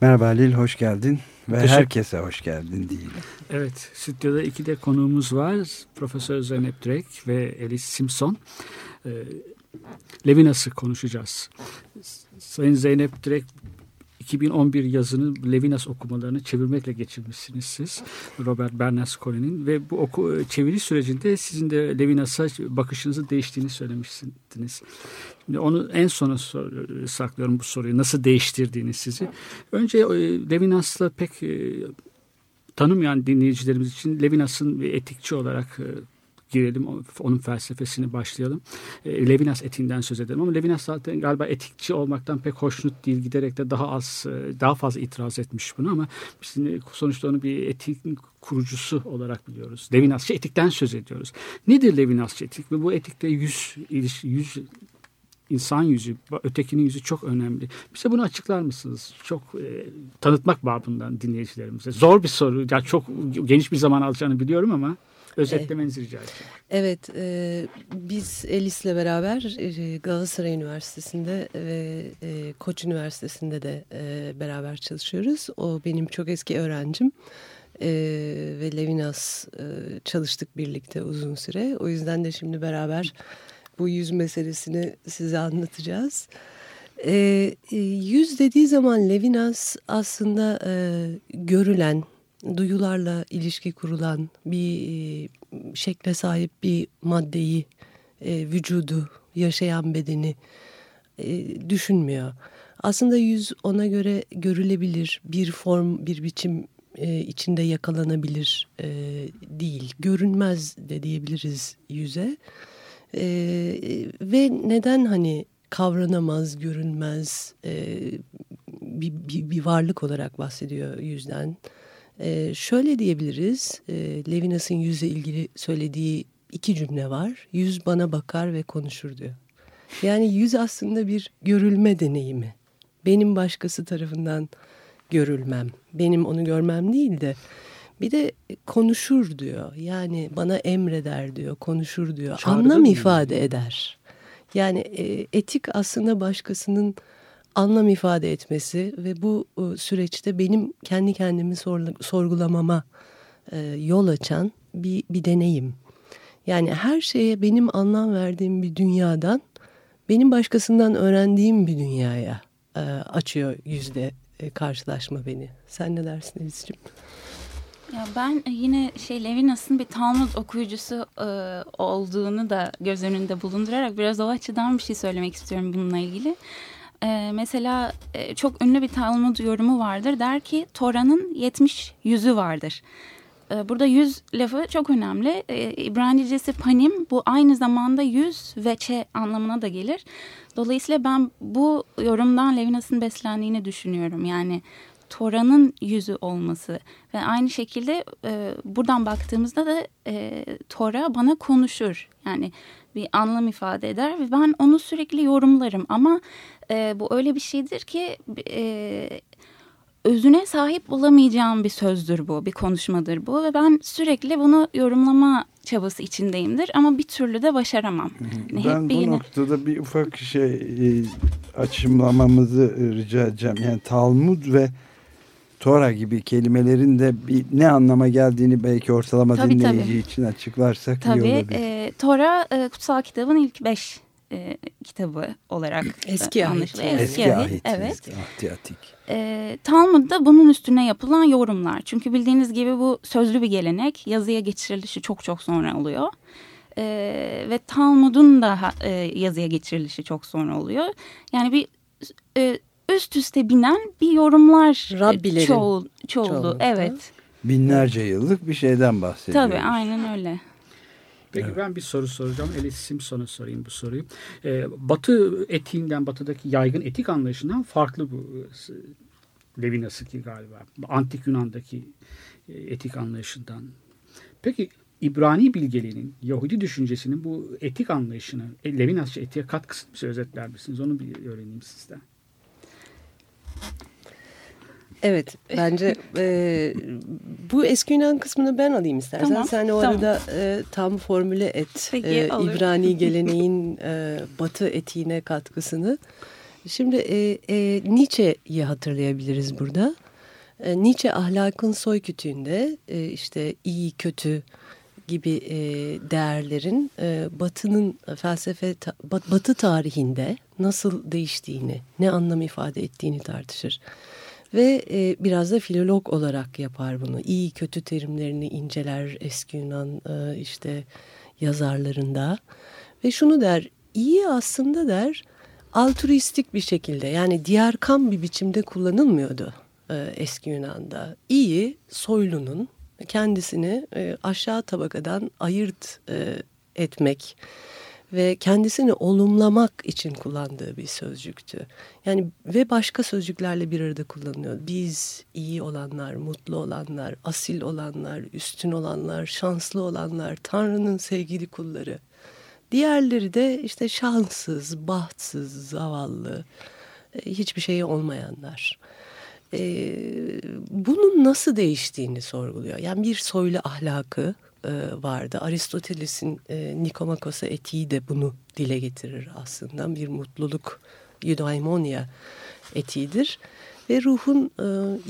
Merhaba Halil, hoş geldin. Ve Teşekkür- herkese hoş geldin diyelim. Evet, stüdyoda iki de konuğumuz var. Profesör Zeynep Drake ve Alice Simpson. Ee, Levinas'ı konuşacağız. Sayın Zeynep Drake 2011 yazını Levinas okumalarını çevirmekle geçirmişsiniz siz. Robert Bernasconi'nin ve bu oku, çeviri sürecinde sizin de Levinas'a bakışınızın değiştiğini söylemişsiniz. Şimdi onu en sona sor- saklıyorum bu soruyu. Nasıl değiştirdiğini sizi. Önce e, Levinas'la pek e, tanımayan dinleyicilerimiz için Levinas'ın etikçi olarak e, girelim. Onun felsefesini başlayalım. E, Levinas etiğinden söz edelim ama Levinas zaten galiba etikçi olmaktan pek hoşnut değil. Giderek de daha az, e, daha fazla itiraz etmiş bunu ama biz sonuçta onu bir etik kurucusu olarak biliyoruz. Levinasçı etikten söz ediyoruz. Nedir Levinasçı etik? Ve bu etikte yüz, yüz insan yüzü, ötekinin yüzü çok önemli. Bize bunu açıklar mısınız? Çok e, tanıtmak babından dinleyicilerimize. Zor bir soru. Ya çok geniş bir zaman alacağını biliyorum ama özetlemenizi rica edeceğim. Evet, e, biz Elis'le beraber e, Galatasaray Üniversitesi'nde ve e, Koç Üniversitesi'nde de e, beraber çalışıyoruz. O benim çok eski öğrencim e, ve Levinas e, çalıştık birlikte uzun süre. O yüzden de şimdi beraber bu yüz meselesini size anlatacağız. E, e, yüz dediği zaman Levinas aslında e, görülen, duyularla ilişki kurulan bir e, şekle sahip bir maddeyi, e, vücudu, yaşayan bedeni e, düşünmüyor. Aslında yüz ona göre görülebilir, bir form, bir biçim içinde yakalanabilir değil. Görünmez de diyebiliriz yüze. Ve neden hani kavranamaz, görünmez bir, bir, bir varlık olarak bahsediyor yüzden. Ee, şöyle diyebiliriz, e, Levinas'ın yüzle ilgili söylediği iki cümle var. Yüz bana bakar ve konuşur diyor. Yani yüz aslında bir görülme deneyimi. Benim başkası tarafından görülmem, benim onu görmem değil de bir de konuşur diyor. Yani bana emreder diyor, konuşur diyor. Çağrıda Anlam bulunuyor. ifade eder. Yani e, etik aslında başkasının anlam ifade etmesi ve bu e, süreçte benim kendi kendimi sorgulamama e, yol açan bir, bir deneyim. Yani her şeye benim anlam verdiğim bir dünyadan benim başkasından öğrendiğim bir dünyaya e, açıyor yüzde karşılaşma beni. Sen ne dersin Elis'ciğim? Ya ben yine şey Levinas'ın bir Talmud okuyucusu e, olduğunu da göz önünde bulundurarak biraz o açıdan bir şey söylemek istiyorum bununla ilgili. E, mesela e, çok ünlü bir Talmud yorumu vardır. Der ki Tora'nın 70 yüzü vardır. E, burada yüz lafı çok önemli. E, İbranicesi panim bu aynı zamanda yüz ve çe anlamına da gelir. Dolayısıyla ben bu yorumdan Levinas'ın beslendiğini düşünüyorum. Yani Tora'nın yüzü olması ve aynı şekilde e, buradan baktığımızda da e, Tora bana konuşur. Yani bir anlam ifade eder ve ben onu sürekli yorumlarım ama e, bu öyle bir şeydir ki e, özüne sahip olamayacağım bir sözdür bu, bir konuşmadır bu ve ben sürekli bunu yorumlama çabası içindeyimdir ama bir türlü de başaramam. Yani ben bu yine- noktada bir ufak şey e, açımlamamızı e, rica edeceğim. Yani Talmud ve Tora gibi kelimelerin de bir ne anlama geldiğini belki ortalama Tabii, dinleyici tabii. için açıklarsak iyi Tabii olabilir. e, Tora e, kutsal kitabın ilk beş e, kitabı olarak Eski ahit anlaşılıyor. yani. Eski ahit, ahit. Evet. Eski ahdiyatik. E, Talmud'da bunun üstüne yapılan yorumlar. Çünkü bildiğiniz gibi bu sözlü bir gelenek. Yazıya geçirilişi çok çok sonra oluyor. E, ve Talmud'un da e, yazıya geçirilişi çok sonra oluyor. Yani bir e, üst üste binen bir yorumlar e, Rabbilerin çoğul, çoğulu. çoğunlukta. Evet. Binlerce yıllık bir şeyden bahsediyoruz. Tabii aynen öyle. Peki ben bir soru soracağım. Alice Simpson'a sorayım bu soruyu. Ee, batı etiğinden, batıdaki yaygın etik anlayışından farklı bu e, Levinas'ı ki galiba. Antik Yunan'daki e, etik anlayışından. Peki İbrani bilgeliğinin, Yahudi düşüncesinin bu etik anlayışını, e, Levinasçı etiğe katkısını bize özetler misiniz? Onu bir öğreneyim sizden. Evet bence e, bu eski Yunan kısmını ben alayım istersen. Tamam, Sen o tamam. arada e, tam formüle et Peki, e, olur. İbrani geleneğin e, batı etiğine katkısını. Şimdi e, e, Nietzsche'yi hatırlayabiliriz burada. E, Nietzsche ahlakın soy kütüğünde e, işte iyi kötü gibi e, değerlerin e, batının felsefe ta- bat- batı tarihinde nasıl değiştiğini, ne anlam ifade ettiğini tartışır. Ve e, biraz da filolog olarak yapar bunu. İyi kötü terimlerini inceler eski Yunan e, işte yazarlarında. Ve şunu der, iyi aslında der altruistik bir şekilde yani diyarkam bir biçimde kullanılmıyordu e, eski Yunan'da. İyi soylunun kendisini e, aşağı tabakadan ayırt e, etmek ve kendisini olumlamak için kullandığı bir sözcüktü. Yani ve başka sözcüklerle bir arada kullanılıyor. Biz iyi olanlar, mutlu olanlar, asil olanlar, üstün olanlar, şanslı olanlar, Tanrı'nın sevgili kulları. Diğerleri de işte şanssız, bahtsız, zavallı, e, hiçbir şeyi olmayanlar. E, bunun nasıl değiştiğini sorguluyor. Yani bir soylu ahlakı e, vardı. Aristoteles'in e, Nikomakos'a etiği de bunu dile getirir aslında. Bir mutluluk, eudaimonia etiğidir. Ve ruhun e,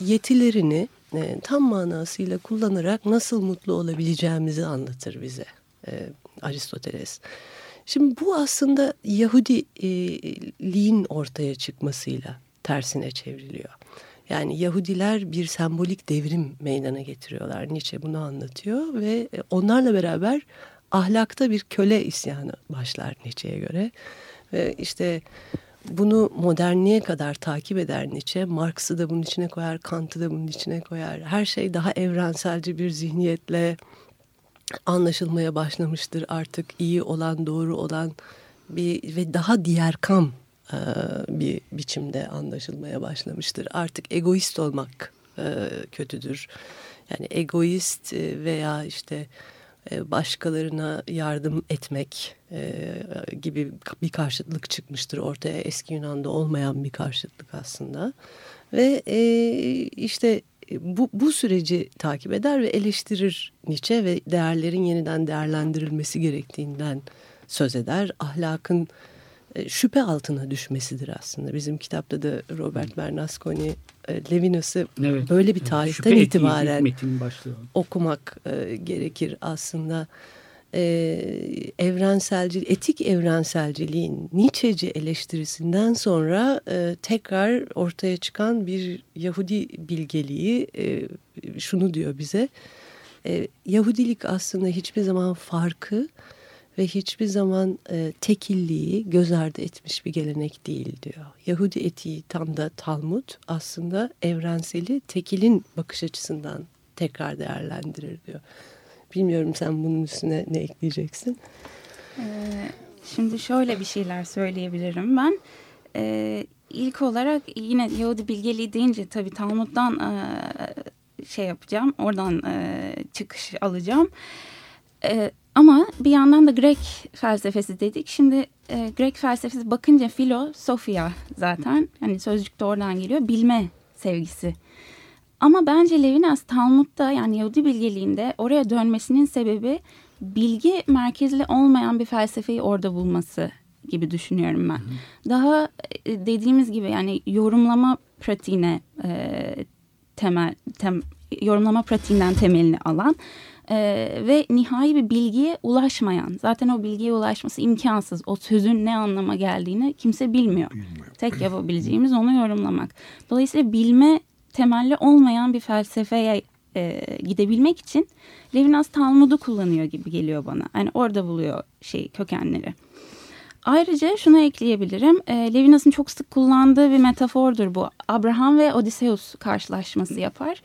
yetilerini e, tam manasıyla kullanarak nasıl mutlu olabileceğimizi anlatır bize Aristoteles. Şimdi bu aslında Yahudiliğin ortaya çıkmasıyla tersine çevriliyor. Yani Yahudiler bir sembolik devrim meydana getiriyorlar. Nietzsche bunu anlatıyor ve e, onlarla beraber ahlakta bir köle isyanı başlar Nietzsche'ye göre. Ve işte bunu modernliğe kadar takip eder Nietzsche. Marx'ı da bunun içine koyar, Kant'ı da bunun içine koyar. Her şey daha evrenselci bir zihniyetle anlaşılmaya başlamıştır artık iyi olan doğru olan bir ve daha diğer kam bir biçimde anlaşılmaya başlamıştır. Artık egoist olmak e, kötüdür. Yani egoist e, veya işte e, başkalarına yardım etmek e, gibi bir karşıtlık çıkmıştır ortaya. Eski Yunan'da olmayan bir karşıtlık aslında. Ve e, işte bu, bu süreci takip eder ve eleştirir Nietzsche ve değerlerin yeniden değerlendirilmesi gerektiğinden söz eder. Ahlakın e, şüphe altına düşmesidir aslında. Bizim kitapta da Robert Bernasconi e, Levinas'ı Evet. böyle bir Evet, tarihten etiği, itibaren okumak e, gerekir aslında. E, evrenselci, etik evrenselciliğin Nietzscheci eleştirisinden sonra e, tekrar ortaya çıkan bir Yahudi bilgeliği e, şunu diyor bize. E, Yahudilik aslında hiçbir zaman farkı ve hiçbir zaman e, tekilliği göz ardı etmiş bir gelenek değil diyor. Yahudi etiği tam da Talmud aslında evrenseli tekilin bakış açısından tekrar değerlendirir diyor. Bilmiyorum sen bunun üstüne ne ekleyeceksin? Ee, şimdi şöyle bir şeyler söyleyebilirim ben. Ee, ilk olarak yine Yahudi bilgeliği deyince tabii Talmud'dan e, şey yapacağım. Oradan e, çıkış alacağım. E, ama bir yandan da Grek felsefesi dedik. Şimdi e, Grek felsefesi bakınca filosofia zaten. Hani sözcük de oradan geliyor. Bilme sevgisi. Ama bence Levinas Talmud'da yani Yahudi bilgeliğinde oraya dönmesinin sebebi bilgi merkezli olmayan bir felsefeyi orada bulması gibi düşünüyorum ben. Daha e, dediğimiz gibi yani yorumlama pratiğine e, temel tem, yorumlama pratiğinden temelini alan e, ve nihai bir bilgiye ulaşmayan zaten o bilgiye ulaşması imkansız. O sözün ne anlama geldiğini kimse bilmiyor. Tek yapabileceğimiz onu yorumlamak. Dolayısıyla bilme temelli olmayan bir felsefeye e, gidebilmek için Levinas Talmud'u kullanıyor gibi geliyor bana. Yani orada buluyor şey kökenleri. Ayrıca şunu ekleyebilirim. E, Levinas'ın çok sık kullandığı bir metafordur bu. Abraham ve Odysseus karşılaşması yapar.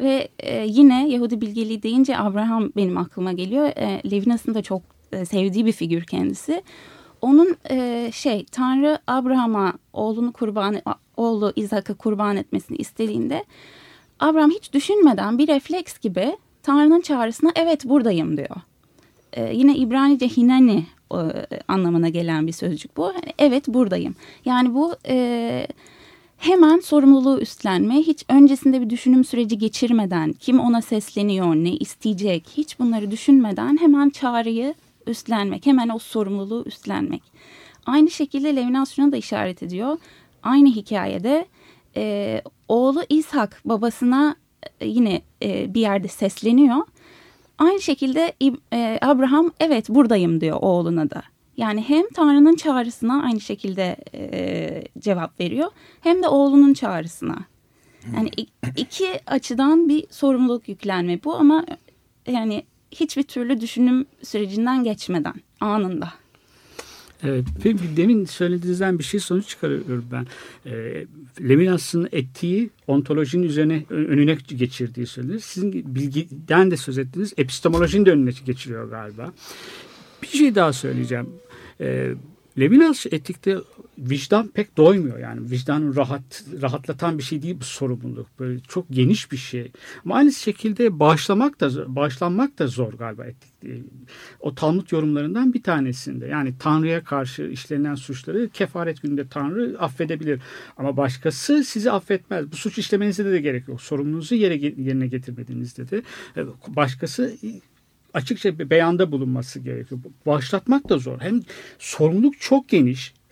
Ve e, yine Yahudi bilgeliği deyince Abraham benim aklıma geliyor. E, Levinas'ın da çok e, sevdiği bir figür kendisi. Onun e, şey Tanrı Abraham'a oğlunu kurban oğlu İzhak'ı kurban etmesini istediğinde Abraham hiç düşünmeden bir refleks gibi Tanrı'nın çağrısına evet buradayım diyor. Ee, yine İbranice hinani anlamına gelen bir sözcük bu. Evet buradayım. Yani bu e, hemen sorumluluğu üstlenme, hiç öncesinde bir düşünüm süreci geçirmeden, kim ona sesleniyor, ne isteyecek, hiç bunları düşünmeden hemen çağrıyı üstlenmek, hemen o sorumluluğu üstlenmek. Aynı şekilde Levinas şuna da işaret ediyor. Aynı hikayede e, oğlu İshak babasına e, yine e, bir yerde sesleniyor. Aynı şekilde e, Abraham evet buradayım diyor oğluna da. Yani hem Tanrı'nın çağrısına aynı şekilde e, cevap veriyor hem de oğlunun çağrısına. Yani iki açıdan bir sorumluluk yüklenme bu ama yani hiçbir türlü düşünüm sürecinden geçmeden anında. Evet, demin söylediğinizden bir şey sonuç çıkarıyorum ben. E, Levinas'ın ettiği ontolojinin üzerine önüne geçirdiği söylenir. Sizin bilgiden de söz ettiniz. Epistemolojinin de önüne geçiriyor galiba. Bir şey daha söyleyeceğim. E, Levinas etikte vicdan pek doymuyor yani. Vicdanın rahat rahatlatan bir şey değil bu sorumluluk. Böyle çok geniş bir şey. Ama aynı şekilde bağışlamak da bağışlanmak da zor galiba etik o Talmud yorumlarından bir tanesinde. Yani Tanrı'ya karşı işlenen suçları kefaret gününde Tanrı affedebilir. Ama başkası sizi affetmez. Bu suç işlemenize de, de gerek yok. Sorumluluğunuzu yere yerine getirmediğinizde de başkası açıkça bir beyanda bulunması gerekiyor. Bağışlatmak da zor. Hem sorumluluk çok geniş e,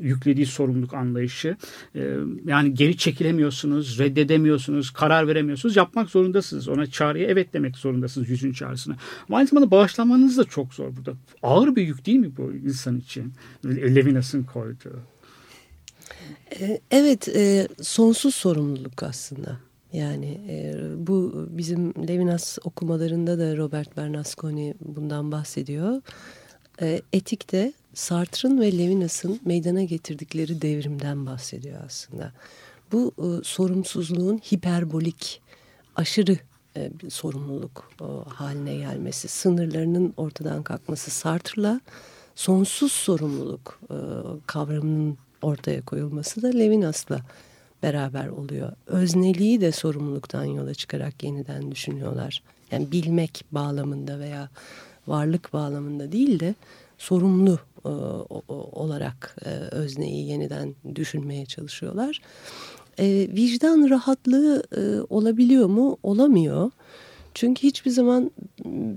yüklediği sorumluluk anlayışı. E, yani geri çekilemiyorsunuz, reddedemiyorsunuz, karar veremiyorsunuz. Yapmak zorundasınız. Ona çağrıya evet demek zorundasınız yüzün çağrısına. Ama aynı zamanda bağışlamanız da çok zor burada. Ağır bir yük değil mi bu insan için? Levinas'ın koyduğu. E, evet, sonsuz sorumluluk aslında. Yani e, bu bizim Levinas okumalarında da Robert Bernasconi bundan bahsediyor. E, etikte Sartre'ın ve Levinas'ın meydana getirdikleri devrimden bahsediyor aslında. Bu e, sorumsuzluğun hiperbolik, aşırı e, bir sorumluluk e, haline gelmesi, sınırlarının ortadan kalkması Sartre'la sonsuz sorumluluk e, kavramının ortaya koyulması da Levinas'la beraber oluyor. Özneliği de sorumluluktan yola çıkarak yeniden düşünüyorlar. Yani bilmek bağlamında veya varlık bağlamında değil de sorumlu e, olarak e, özneyi yeniden düşünmeye çalışıyorlar. E, vicdan rahatlığı e, olabiliyor mu? Olamıyor. Çünkü hiçbir zaman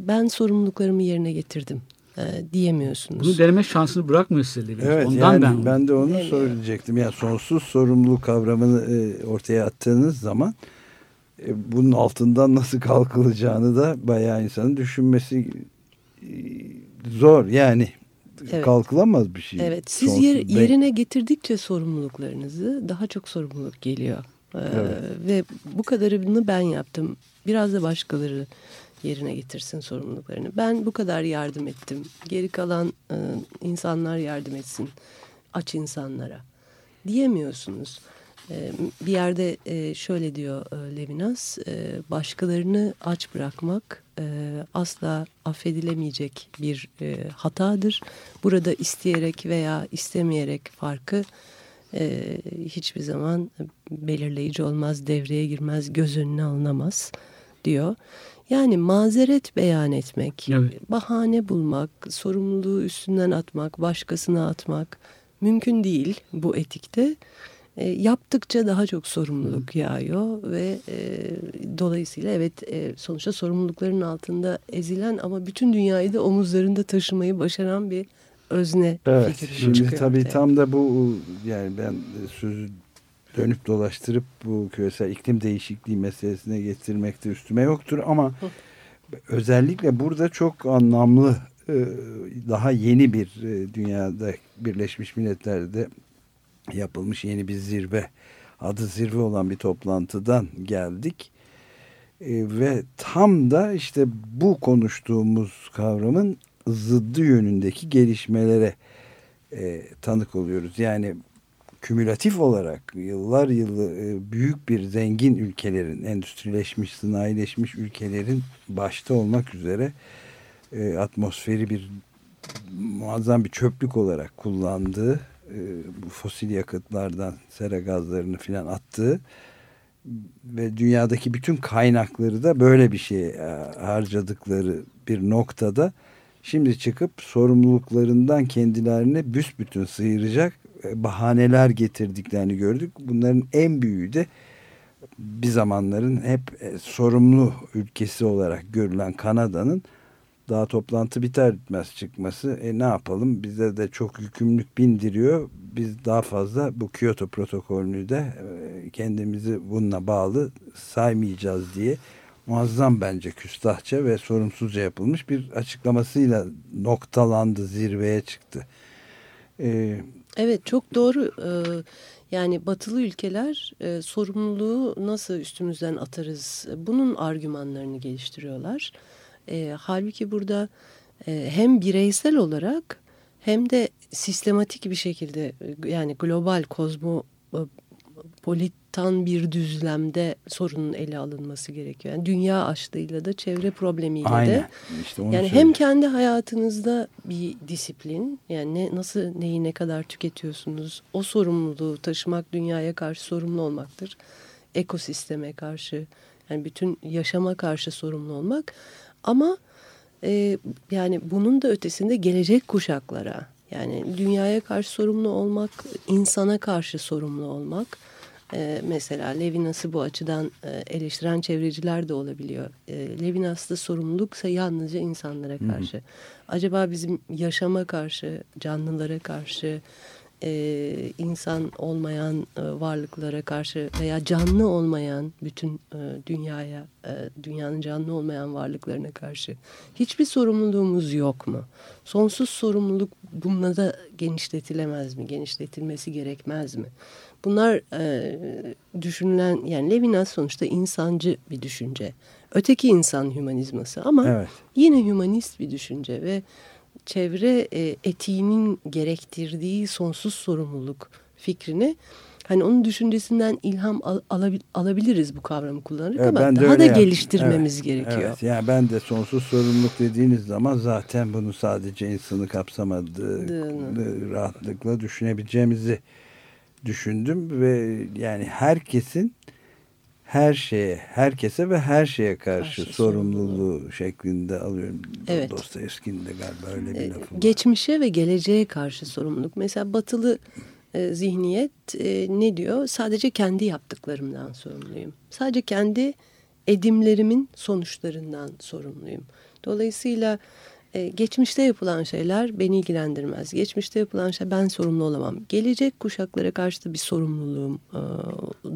ben sorumluluklarımı yerine getirdim e, diyemiyorsunuz. Bunu deneme şansını bırakmıyor size Evet Ondan yani ben, ben de onu söyleyecektim. Yani sonsuz sorumluluk kavramını e, ortaya attığınız zaman e, bunun altından nasıl kalkılacağını da bayağı insanın düşünmesi zor. Yani evet. kalkılamaz bir şey. Evet siz yer, yerine getirdikçe sorumluluklarınızı daha çok sorumluluk geliyor. Ee, evet. Ve bu kadarını ben yaptım. Biraz da başkaları yerine getirsin sorumluluklarını. Ben bu kadar yardım ettim. Geri kalan e, insanlar yardım etsin. Aç insanlara. Diyemiyorsunuz. E, bir yerde e, şöyle diyor e, Levinas. E, başkalarını aç bırakmak e, asla affedilemeyecek bir e, hatadır. Burada isteyerek veya istemeyerek farkı e, hiçbir zaman belirleyici olmaz, devreye girmez, göz önüne alınamaz diyor. Yani mazeret beyan etmek, evet. bahane bulmak, sorumluluğu üstünden atmak, başkasına atmak mümkün değil bu etikte. E, yaptıkça daha çok sorumluluk yağıyor ve e, dolayısıyla evet e, sonuçta sorumlulukların altında ezilen ama bütün dünyayı da omuzlarında taşımayı başaran bir özne evet, fikri şimdi çıkıyor. Tabii tam da bu yani ben sözü dönüp dolaştırıp bu küresel iklim değişikliği meselesine getirmekte üstüme yoktur ama özellikle burada çok anlamlı e, daha yeni bir e, dünyada Birleşmiş Milletler'de yapılmış yeni bir zirve adı zirve olan bir toplantıdan geldik e, ve tam da işte bu konuştuğumuz kavramın zıddı yönündeki gelişmelere tanık oluyoruz. Yani kümülatif olarak yıllar yılı e, büyük bir zengin ülkelerin, endüstrileşmiş, sanayileşmiş ülkelerin başta olmak üzere e, atmosferi bir muazzam bir çöplük olarak kullandığı e, bu fosil yakıtlardan sera gazlarını filan attığı ve dünyadaki bütün kaynakları da böyle bir şeye e, harcadıkları bir noktada şimdi çıkıp sorumluluklarından kendilerini büsbütün sıyıracak e, bahaneler getirdiklerini gördük. Bunların en büyüğü de bir zamanların hep e, sorumlu ülkesi olarak görülen Kanada'nın daha toplantı biter bitmez çıkması. E ne yapalım bize de çok yükümlülük bindiriyor. Biz daha fazla bu Kyoto protokolünü de e, kendimizi bununla bağlı saymayacağız diye muazzam bence küstahça ve sorumsuzca yapılmış bir açıklamasıyla noktalandı, zirveye çıktı. Ee, Evet çok doğru. Ee, yani batılı ülkeler e, sorumluluğu nasıl üstümüzden atarız bunun argümanlarını geliştiriyorlar. E, halbuki burada e, hem bireysel olarak hem de sistematik bir şekilde yani global kozmopolitan bir düzlemde sorunun ele alınması gerekiyor. Yani dünya açlığıyla da çevre problemiyle aynen. de İşte yani hem kendi hayatınızda bir disiplin yani ne, nasıl neyi ne kadar tüketiyorsunuz o sorumluluğu taşımak dünyaya karşı sorumlu olmaktır. Ekosisteme karşı yani bütün yaşama karşı sorumlu olmak ama e, yani bunun da ötesinde gelecek kuşaklara yani dünyaya karşı sorumlu olmak insana karşı sorumlu olmak ee, mesela Levinas'ı bu açıdan e, eleştiren çevreciler de olabiliyor. E, Levinas'ta sorumluluksa yalnızca insanlara karşı. Acaba bizim yaşama karşı, canlılara karşı, e, insan olmayan e, varlıklara karşı veya canlı olmayan bütün e, dünyaya, e, dünyanın canlı olmayan varlıklarına karşı hiçbir sorumluluğumuz yok mu? Sonsuz sorumluluk bununla da genişletilemez mi? Genişletilmesi gerekmez mi? Bunlar e, düşünülen yani Levinas sonuçta insancı bir düşünce. Öteki insan hümanizması ama Evet. yine hümanist bir düşünce ve çevre e, etiğinin gerektirdiği sonsuz sorumluluk fikrini hani onun düşüncesinden ilham al, alabil- alabiliriz bu kavramı kullanarak Evet, ama ben daha da yaptım. geliştirmemiz Evet, gerekiyor. Evet, yani ben de sonsuz sorumluluk dediğiniz zaman zaten bunu sadece insanı kapsamadığı Dığını. rahatlıkla düşünebileceğimizi düşündüm ve yani herkesin her şeye, herkese ve her şeye karşı Karşı sorumluluğu şeklinde alıyorum. Evet. Dostoyevski'nin de galiba öyle bir lafı var. geçmişe ve geleceğe karşı sorumluluk. Mesela batılı e, zihniyet e, ne diyor? Sadece kendi yaptıklarımdan sorumluyum. Sadece kendi edimlerimin sonuçlarından sorumluyum. Dolayısıyla e, geçmişte yapılan şeyler beni ilgilendirmez. Geçmişte yapılan şey ben sorumlu olamam. Gelecek kuşaklara karşı da bir sorumluluğum e,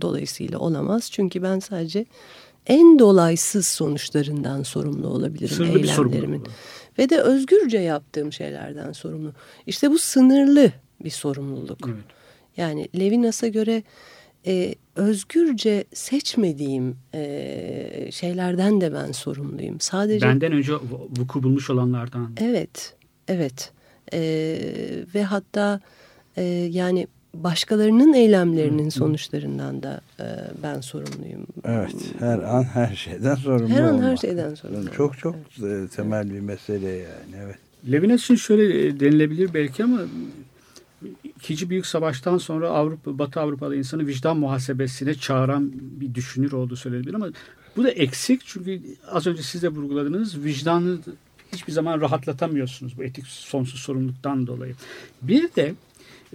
dolayısıyla olamaz. Çünkü ben sadece en dolaysız sonuçlarından sorumlu olabilirim Sınırlı bir eylemlerimin. Ve de özgürce yaptığım şeylerden sorumlu. İşte bu sınırlı bir sorumluluk. Evet. Yani Levinas'a göre e, özgürce seçmediğim e, şeylerden de ben sorumluyum. Sadece Benden önce vuku bulmuş olanlardan. evet, evet E, ve hatta e, yani başkalarının eylemlerinin sonuçlarından da e, ben sorumluyum. Evet, her an her şeyden sorumlu Her an her olmak. şeyden sorumlu Çok çok e, temel bir mesele yani. Evet. Levinas için şöyle e, denilebilir belki ama İkinci Büyük Savaş'tan sonra Avrupa, Batı Avrupalı insanı vicdan muhasebesine çağıran bir düşünür olduğu söylenebilir ama bu da eksik çünkü az önce siz de vurguladınız vicdanı hiçbir zaman rahatlatamıyorsunuz bu etik sonsuz sorumluluktan dolayı. Bir de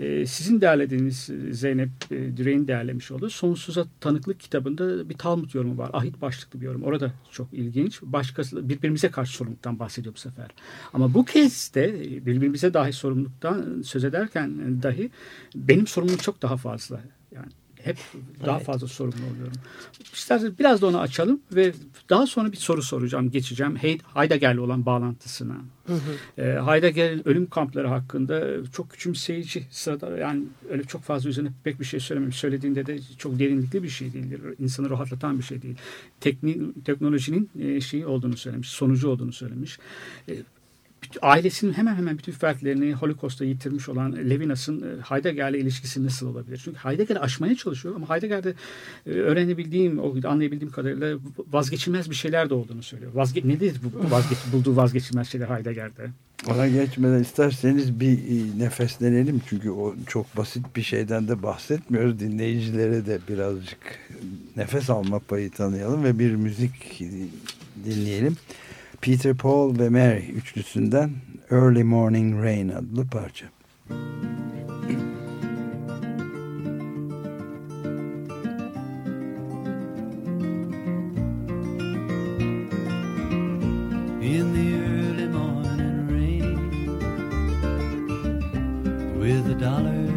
e, sizin derlediğiniz e, Zeynep e, Direğin derlemiş olduğu Sonsuza Tanıklık kitabında bir Talmud yorumu var. Ahit başlıklı bir yorum. Orada çok ilginç. Başkası birbirimize karşı sorumluluktan bahsediyor bu sefer. Ama bu kez de e, birbirimize dahi sorumluluktan söz ederken dahi benim sorumluluğum çok daha fazla. Hep daha Evet. fazla sorumlu oluyorum. İsterseniz biraz da onu açalım ve daha sonra bir soru soracağım, geçeceğim. Heid- Heidegger'le olan bağlantısına. E, Heidegger'in ölüm kampları hakkında çok küçümseyici sırada yani öyle çok fazla üzerine pek bir şey söylememiş. Söylediğinde de çok derinlikli bir şey değildir. İnsanı rahatlatan bir şey değil. Tekni, teknolojinin e, şeyi olduğunu söylemiş, sonucu olduğunu söylemiş. E, bütün- ailesinin hemen hemen bütün fertlerini Holocaust'ta yitirmiş olan Levinas'ın e, Heidegger'le ilişkisi nasıl olabilir? Çünkü Heidegger'i aşmaya çalışıyor ama Heidegger'de e, öğrenebildiğim, anlayabildiğim kadarıyla vazgeçilmez bir şeyler de olduğunu söylüyor. Vazge nedir bu vazgeç bulduğu vazgeçilmez şeyler Heidegger'de? Ona geçmeden isterseniz bir e, nefeslenelim. Çünkü o çok basit bir şeyden de bahsetmiyoruz. Dinleyicilere de birazcık nefes alma payı tanıyalım ve bir müzik dinleyelim. Peter, Paul ve Mary üçlüsünden Early Morning Rain adlı parça. in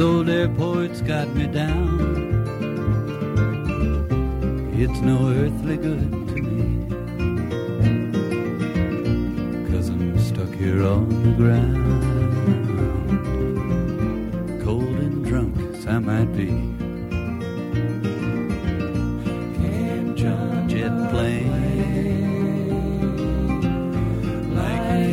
This old airport's got me down. It's no earthly good to me. Cause I'm stuck here on the ground. Cold and drunk as I might be. Can't jump jet plane like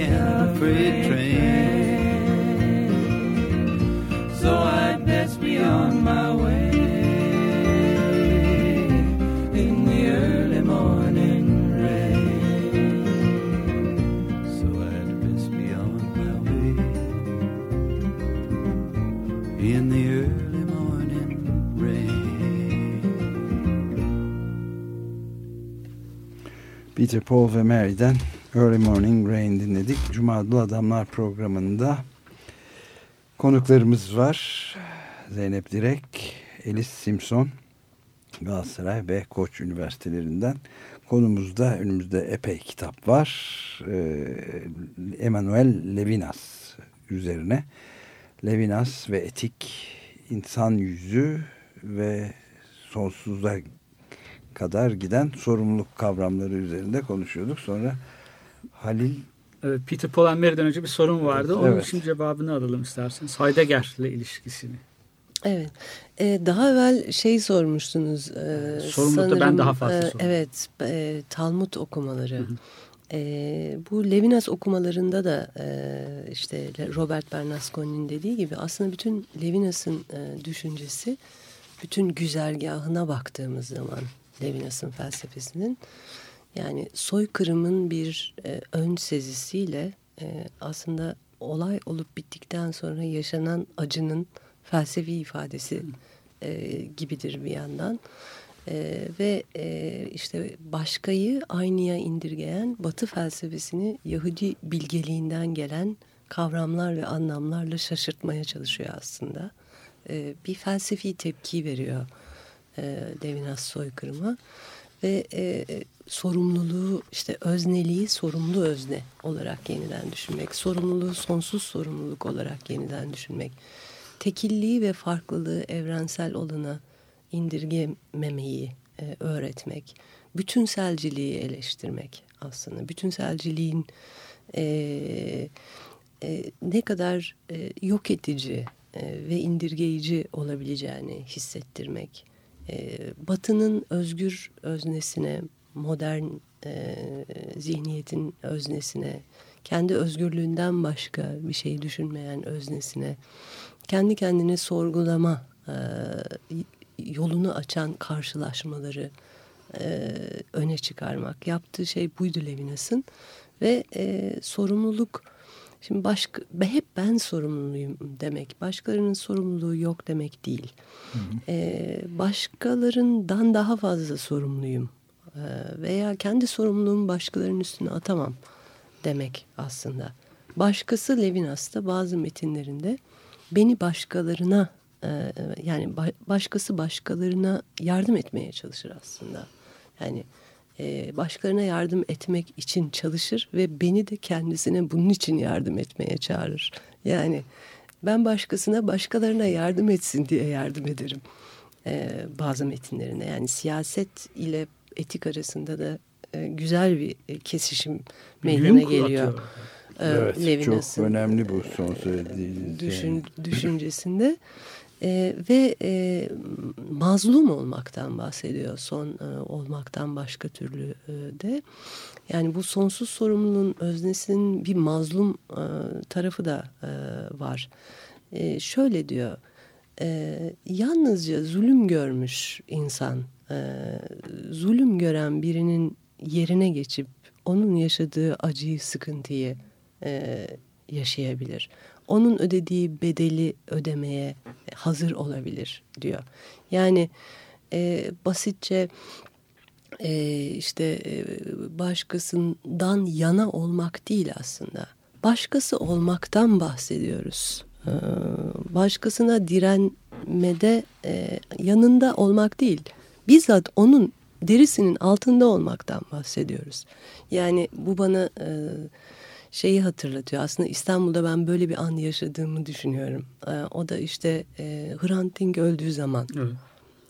Peter, Paul ve Mary'den Early Morning Rain dinledik. Cuma Adlı Adamlar programında konuklarımız var. Zeynep Direk, Elis Simpson, Galatasaray ve Koç Üniversitelerinden. Konumuzda önümüzde epey kitap var. Ee, Emanuel Levinas üzerine. Levinas ve etik, insan yüzü ve sonsuza kadar giden sorumluluk kavramları üzerinde konuşuyorduk. Sonra Halil Evet, Peter Mary'den önce bir sorun vardı. Onun Evet. için cevabını alalım isterseniz. Heidegger'le ilişkisini. Evet. Ee, daha evvel şey sormuştunuz. E, Sorumlulukta ben daha fazla e, sorumluyum. Evet. E, Talmud okumaları. E, bu Levinas okumalarında da e, işte Robert Bernasconi'nin dediği gibi aslında bütün Levinas'ın e, düşüncesi bütün güzergahına baktığımız zaman Levinas'ın felsefesinin yani soykırımın bir e, ön sezisiyle e, aslında olay olup bittikten sonra yaşanan acının felsefi ifadesi e, gibidir bir yandan. E, ve e, işte başkayı aynıya indirgeyen Batı felsefesini Yahudi bilgeliğinden gelen kavramlar ve anlamlarla şaşırtmaya çalışıyor aslında. E, bir felsefi tepki veriyor e, Levinas soykırıma ve e, sorumluluğu işte özneliği sorumlu özne olarak yeniden düşünmek, sorumluluğu sonsuz sorumluluk olarak yeniden düşünmek. tekilliği ve farklılığı evrensel olana indirgememeyi e, öğretmek, bütünselciliği eleştirmek aslında. Bütünselciliğin e, e, ne kadar e, yok edici e, ve indirgeyici olabileceğini hissettirmek. E, Batı'nın özgür öznesine, modern e, zihniyetin öznesine, kendi özgürlüğünden başka bir şey düşünmeyen öznesine, kendi kendini sorgulama e, yolunu açan karşılaşmaları e, öne çıkarmak. Yaptığı şey buydu Levinas'ın ve e, sorumluluk şimdi başka hep ben sorumluyum demek başkalarının sorumluluğu yok demek değil. E, başkalarından daha fazla sorumluyum e, veya kendi sorumluluğumu başkalarının üstüne atamam demek aslında. Başkası Levinas'ta bazı metinlerinde beni başkalarına e, yani ba- başkası başkalarına yardım etmeye çalışır aslında. Yani başkalarına yardım etmek için çalışır ve beni de kendisine bunun için yardım etmeye çağırır. Yani ben başkasına başkalarına yardım etsin diye yardım ederim e, bazı metinlerinde. Yani siyaset ile etik arasında da e, güzel bir e, kesişim meydana geliyor. e, Evet çok Levinas'ın önemli bu son söylediğiniz. düşün, yani. düşüncesinde E, ve e, mazlum olmaktan bahsediyor son e, olmaktan başka türlü e, de. Yani bu sonsuz sorumluluğun öznesinin bir mazlum e, tarafı da e, var. E, şöyle diyor e, yalnızca zulüm görmüş insan e, zulüm gören birinin yerine geçip onun yaşadığı acıyı sıkıntıyı e, yaşayabilir onun ödediği bedeli ödemeye hazır olabilir diyor. Yani e, basitçe e, işte e, başkasından yana olmak değil aslında. Başkası olmaktan bahsediyoruz. E, başkasına direnmede e, yanında olmak değil. Bizzat onun derisinin altında olmaktan bahsediyoruz. Yani bu bana... E, şeyi hatırlatıyor. Aslında İstanbul'da ben böyle bir an yaşadığımı düşünüyorum. Ee, o da işte e, Hrant Dink öldüğü zaman Evet.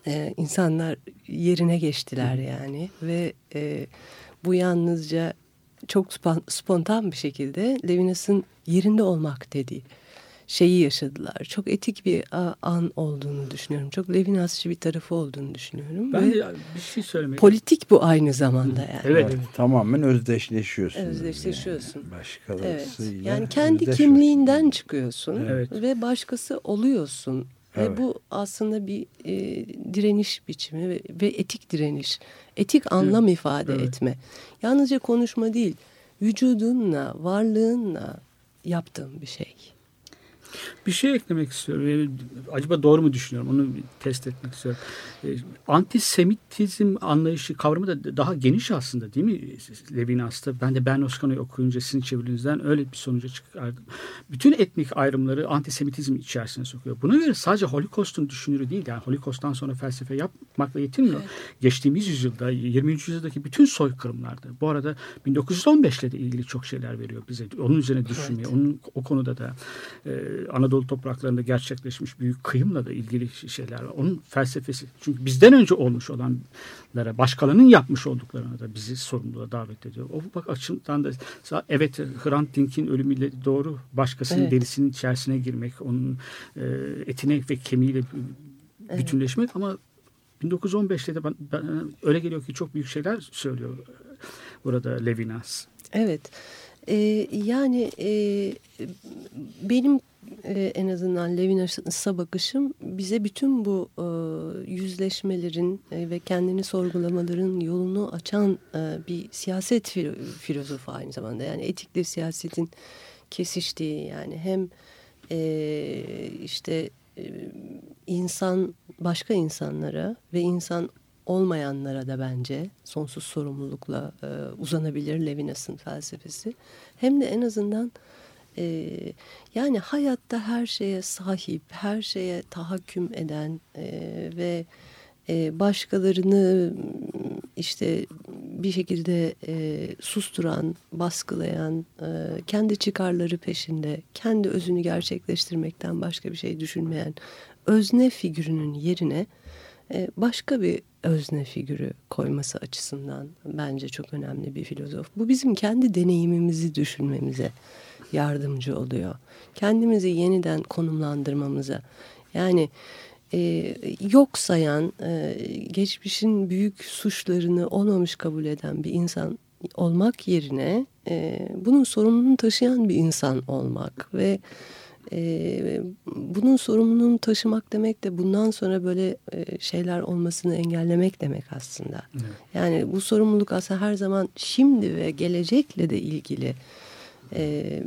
e, insanlar yerine geçtiler yani ve e, bu yalnızca çok spontan bir şekilde Levinas'ın yerinde olmak dediği şeyi yaşadılar. Çok etik bir an olduğunu düşünüyorum. Çok Levinasçı bir tarafı olduğunu düşünüyorum. Ben Ve bir şey söylemek politik bu aynı zamanda yani. Evet. Evet, tamamen özdeşleşiyorsun. Özdeşleşiyorsun. Yani. Evet. Başkalarıyla Yani kendi kimliğinden çıkıyorsun Evet. ve başkası oluyorsun. Evet. Ve bu aslında bir e, direniş biçimi ve, ve etik direniş. Etik anlam ifade Evet. etme. Yalnızca konuşma değil, vücudunla, varlığınla yaptığın bir şey. Bir şey eklemek istiyorum. Yani acaba doğru mu düşünüyorum? Onu test etmek istiyorum. E, antisemitizm anlayışı kavramı da daha geniş aslında değil mi Levinas'ta? Ben de Ben Oskan'ı okuyunca sizin çevirinizden öyle bir sonuca çıkardım. Bütün etnik ayrımları antisemitizm içerisine sokuyor. Buna göre sadece Holocaust'un düşünürü değil. Yani Holocaust'tan sonra felsefe yapmakla yetinmiyor. Geçtiğimiz yüzyılda 20. yüzyıldaki bütün soykırımlarda bu arada 1915 ile de ilgili çok şeyler veriyor bize. Onun üzerine düşünmeye, onun o konuda da e, Anadolu topraklarında gerçekleşmiş büyük kıyımla da ilgili şeyler var. Onun felsefesi. Çünkü bizden önce olmuş olanlara, başkalarının yapmış olduklarına da bizi sorumluluğa davet ediyor. O bak açımdan da evet Hrant Dink'in ölümüyle doğru başkasının Evet. derisinin içerisine girmek, onun e, etine ve kemiğiyle bütünleşmek ama 1915'te de ben, ben, öyle geliyor ki çok büyük şeyler söylüyor burada Levinas. Evet. Ee, yani e, benim e, en azından Levinas'a bakışım bize bütün bu e, yüzleşmelerin e, ve kendini sorgulamaların yolunu açan e, bir siyaset filo- filozofu aynı zamanda. Yani etikle siyasetin kesiştiği yani hem e, işte e, insan başka insanlara ve insan olmayanlara da bence sonsuz sorumlulukla e, uzanabilir Levinas'ın felsefesi. Hem de en azından e, yani hayatta her şeye sahip, her şeye tahakküm eden e, ve e, başkalarını işte bir şekilde e, susturan, baskılayan, e, kendi çıkarları peşinde, kendi özünü gerçekleştirmekten başka bir şey düşünmeyen özne figürünün yerine e, başka bir özne figürü koyması açısından bence çok önemli bir filozof. Bu bizim kendi deneyimimizi düşünmemize yardımcı oluyor. Kendimizi yeniden konumlandırmamıza. Yani e, yok sayan, e, geçmişin büyük suçlarını olmamış kabul eden bir insan olmak yerine e, bunun sorumluluğunu taşıyan bir insan olmak ve e, bunun sorumluluğunu taşımak demek de bundan sonra böyle e, şeyler olmasını engellemek demek aslında. Evet. Yani bu sorumluluk aslında her zaman şimdi ve gelecekle de ilgili. E,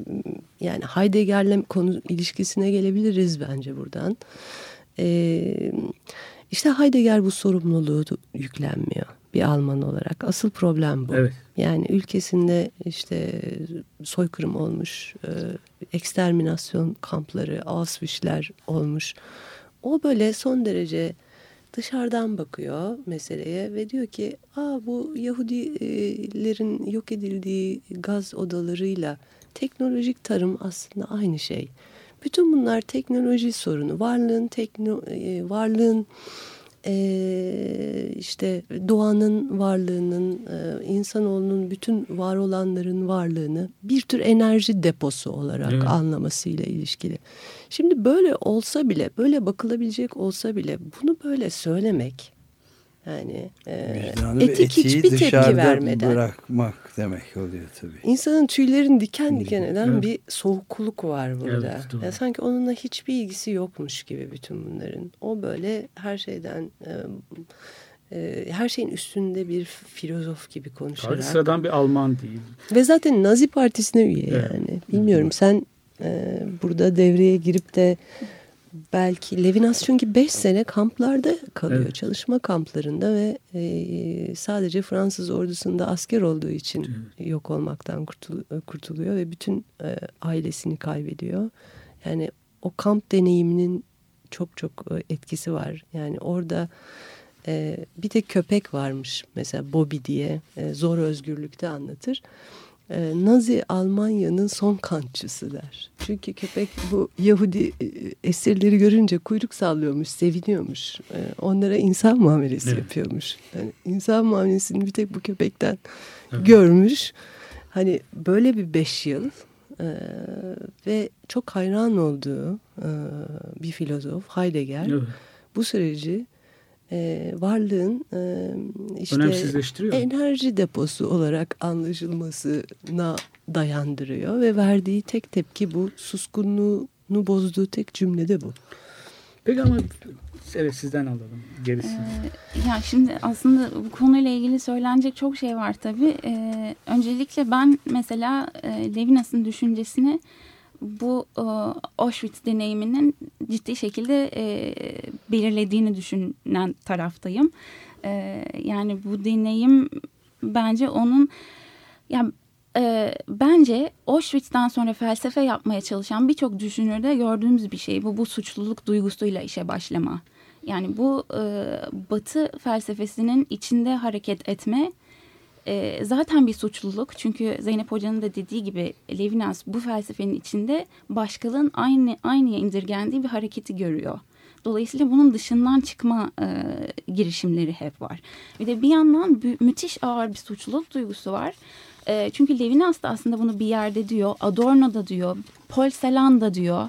yani Heidegger'le konu ilişkisine gelebiliriz bence buradan. E, işte Heidegger bu sorumluluğu yüklenmiyor bir Alman olarak. Asıl problem bu. Evet. Yani ülkesinde işte soykırım olmuş, e, eksterminasyon kampları, Auschwitz'ler olmuş. O böyle son derece dışarıdan bakıyor meseleye ve diyor ki Aa, bu Yahudilerin yok edildiği gaz odalarıyla teknolojik tarım aslında aynı şey. Bütün bunlar teknoloji sorunu. Varlığın, tekno, e, varlığın e, işte doğanın varlığının, e, insanoğlunun bütün var olanların varlığını bir tür enerji deposu olarak Evet. anlamasıyla ilişkili. Şimdi böyle olsa bile, böyle bakılabilecek olsa bile bunu böyle söylemek yani e, etik hiçbir tepki vermeden bırakmak demek oluyor tabii. insanın tüylerini diken diken eden Evet. bir soğukluk var burada. Evet, doğru. Ya sanki onunla hiçbir ilgisi yokmuş gibi bütün bunların. O böyle her şeyden e, e, her şeyin üstünde bir filozof gibi Tabii konuşarak. sıradan bir Alman değil. Ve zaten Nazi Partisi'ne üye Evet. yani. Bilmiyorum sen e, burada devreye girip de belki Levinas çünkü 5 sene kamplarda kalıyor. Evet. Çalışma kamplarında ve e, sadece Fransız ordusunda asker olduğu için yok olmaktan kurtul- kurtuluyor ve bütün e, ailesini kaybediyor. Yani o kamp deneyiminin çok çok e, etkisi var. Yani orada e, bir de köpek varmış mesela Bobby diye e, zor özgürlükte anlatır. E, Nazi Almanya'nın son kantçısı der. Çünkü köpek bu Yahudi e, esirleri görünce kuyruk sallıyormuş, seviniyormuş. E, onlara insan muamelesi Evet. yapıyormuş. Yani insan muamelesini bir tek bu köpekten Evet. görmüş. Hani böyle bir beş yıl e, ve çok hayran olduğu e, bir filozof Heidegger Evet. bu süreci e, varlığın e, işte enerji deposu olarak anlaşılmasına dayandırıyor ve verdiği tek tepki bu suskunluğunu bozduğu tek cümlede bu. Peki ama evet sizden alalım gerisini. Ee, ya şimdi aslında bu konuyla ilgili söylenecek çok şey var tabii. Ee, öncelikle ben mesela e, Levinas'ın düşüncesini bu e, Auschwitz deneyiminin ciddi şekilde e, belirlediğini düşünen taraftayım. E, yani bu deneyim bence onun ya e, bence Auschwitz'ten sonra felsefe yapmaya çalışan birçok düşünürde gördüğümüz bir şey bu bu suçluluk duygusuyla işe başlama. Yani bu e, Batı felsefesinin içinde hareket etme e, zaten bir suçluluk. Çünkü Zeynep Hoca'nın da dediği gibi Levinas bu felsefenin içinde başkalığın aynı aynıya indirgendiği bir hareketi görüyor. Dolayısıyla bunun dışından çıkma e, girişimleri hep var. Bir de bir yandan müthiş ağır bir suçluluk duygusu var. E, çünkü Levinas da aslında bunu bir yerde diyor, Adorno da diyor, Paul Celan da diyor.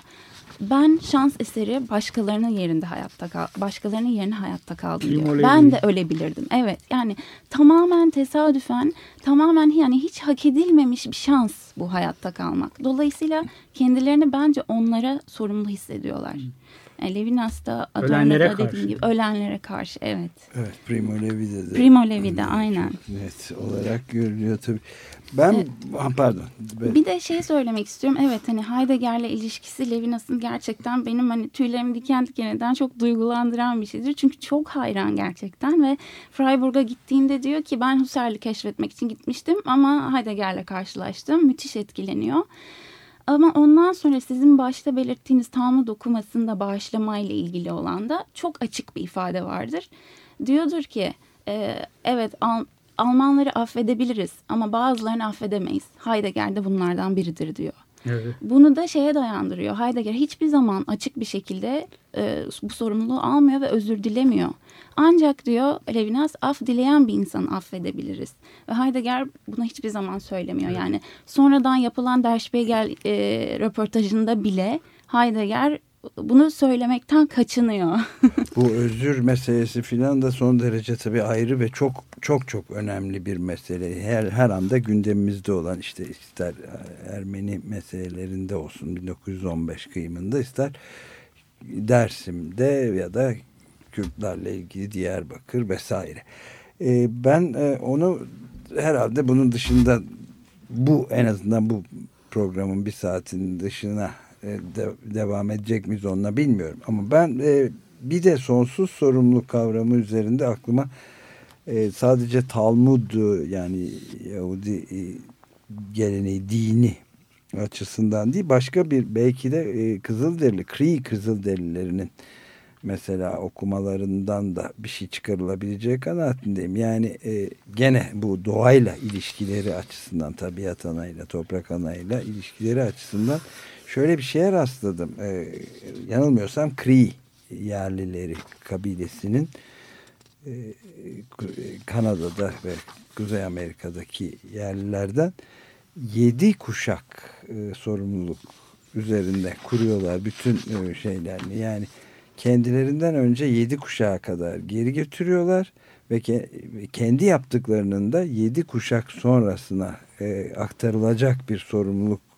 Ben şans eseri başkalarının yerinde hayatta kal başkalarının yerine hayatta kaldım diyor. Ben de ölebilirdim. Evet. Yani tamamen tesadüfen, tamamen yani hiç hak edilmemiş bir şans bu hayatta kalmak. Dolayısıyla kendilerini bence onlara sorumlu hissediyorlar. Yani Levinas da Ölenlere karşı. dediğim gibi ölenlere karşı evet. Evet Primo Levi'de de. Primo Levi'de aynen. Net olarak görülüyor tabii. Ben Evet. pardon. Ben- Bir de şey söylemek istiyorum. Evet hani Heidegger'le ilişkisi Levinas'ın gerçekten benim hani tüylerimi diken diken eden çok duygulandıran bir şeydir. Çünkü çok hayran gerçekten ve Freiburg'a gittiğinde diyor ki ben Husserl'i keşfetmek için gitmiştim ama Heidegger'le karşılaştım. Müthiş etkileniyor. Ama ondan sonra sizin başta belirttiğiniz Talmud okumasında bağışlamayla ilgili olan da çok açık bir ifade vardır. diyordur ki e, evet Al- Almanları affedebiliriz ama bazılarını affedemeyiz. Heidegger de bunlardan biridir diyor. Evet. Bunu da şeye dayandırıyor. Heidegger hiçbir zaman açık bir şekilde e, bu sorumluluğu almıyor ve özür dilemiyor. Ancak diyor Levinas af dileyen bir insanı affedebiliriz. Ve Heidegger buna hiçbir zaman söylemiyor. Yani sonradan yapılan Der Spiegel e, röportajında bile Heidegger bunu söylemekten kaçınıyor. Bu özür meselesi filan da son derece tabii ayrı ve çok çok çok önemli bir mesele. Her her anda gündemimizde olan işte ister Ermeni meselelerinde olsun 1915 kıyımında ister Dersim'de ya da Kürtlerle ilgili Diyarbakır vesaire. Ee, ben e, onu herhalde bunun dışında bu en azından bu programın bir saatin dışına e, de, devam edecek miyiz onunla bilmiyorum. Ama ben e, bir de sonsuz sorumluluk kavramı üzerinde aklıma e, sadece Talmud e, yani Yahudi e, geleneği, dini açısından değil başka bir belki de e, Kızılderili, Kri Kızılderililerinin mesela okumalarından da bir şey çıkarılabileceği kanaatindeyim. Yani e, gene bu doğayla ilişkileri açısından tabiat anayla, toprak anayla ilişkileri açısından şöyle bir şeye rastladım. E, yanılmıyorsam Cree yerlileri kabilesinin e, Kanada'da ve Kuzey Amerika'daki yerlilerden yedi kuşak e, sorumluluk üzerinde kuruyorlar bütün e, şeylerini. Yani kendilerinden önce yedi kuşağa kadar geri götürüyorlar ve ke kendi yaptıklarının da yedi kuşak sonrasına e, aktarılacak bir sorumluluk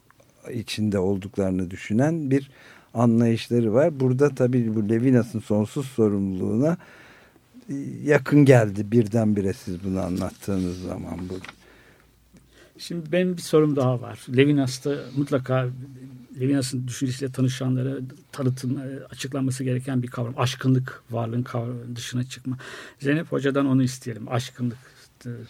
içinde olduklarını düşünen bir anlayışları var. Burada tabii bu Levinas'ın sonsuz sorumluluğuna e, yakın geldi birdenbire siz bunu anlattığınız zaman bu. Şimdi benim bir sorum daha var. Levinas'ta mutlaka Levinas'ın düşüncesiyle tanışanlara tanıtım, e, açıklanması gereken bir kavram. Aşkınlık varlığın dışına çıkma. Zeynep Hoca'dan onu isteyelim. Aşkınlık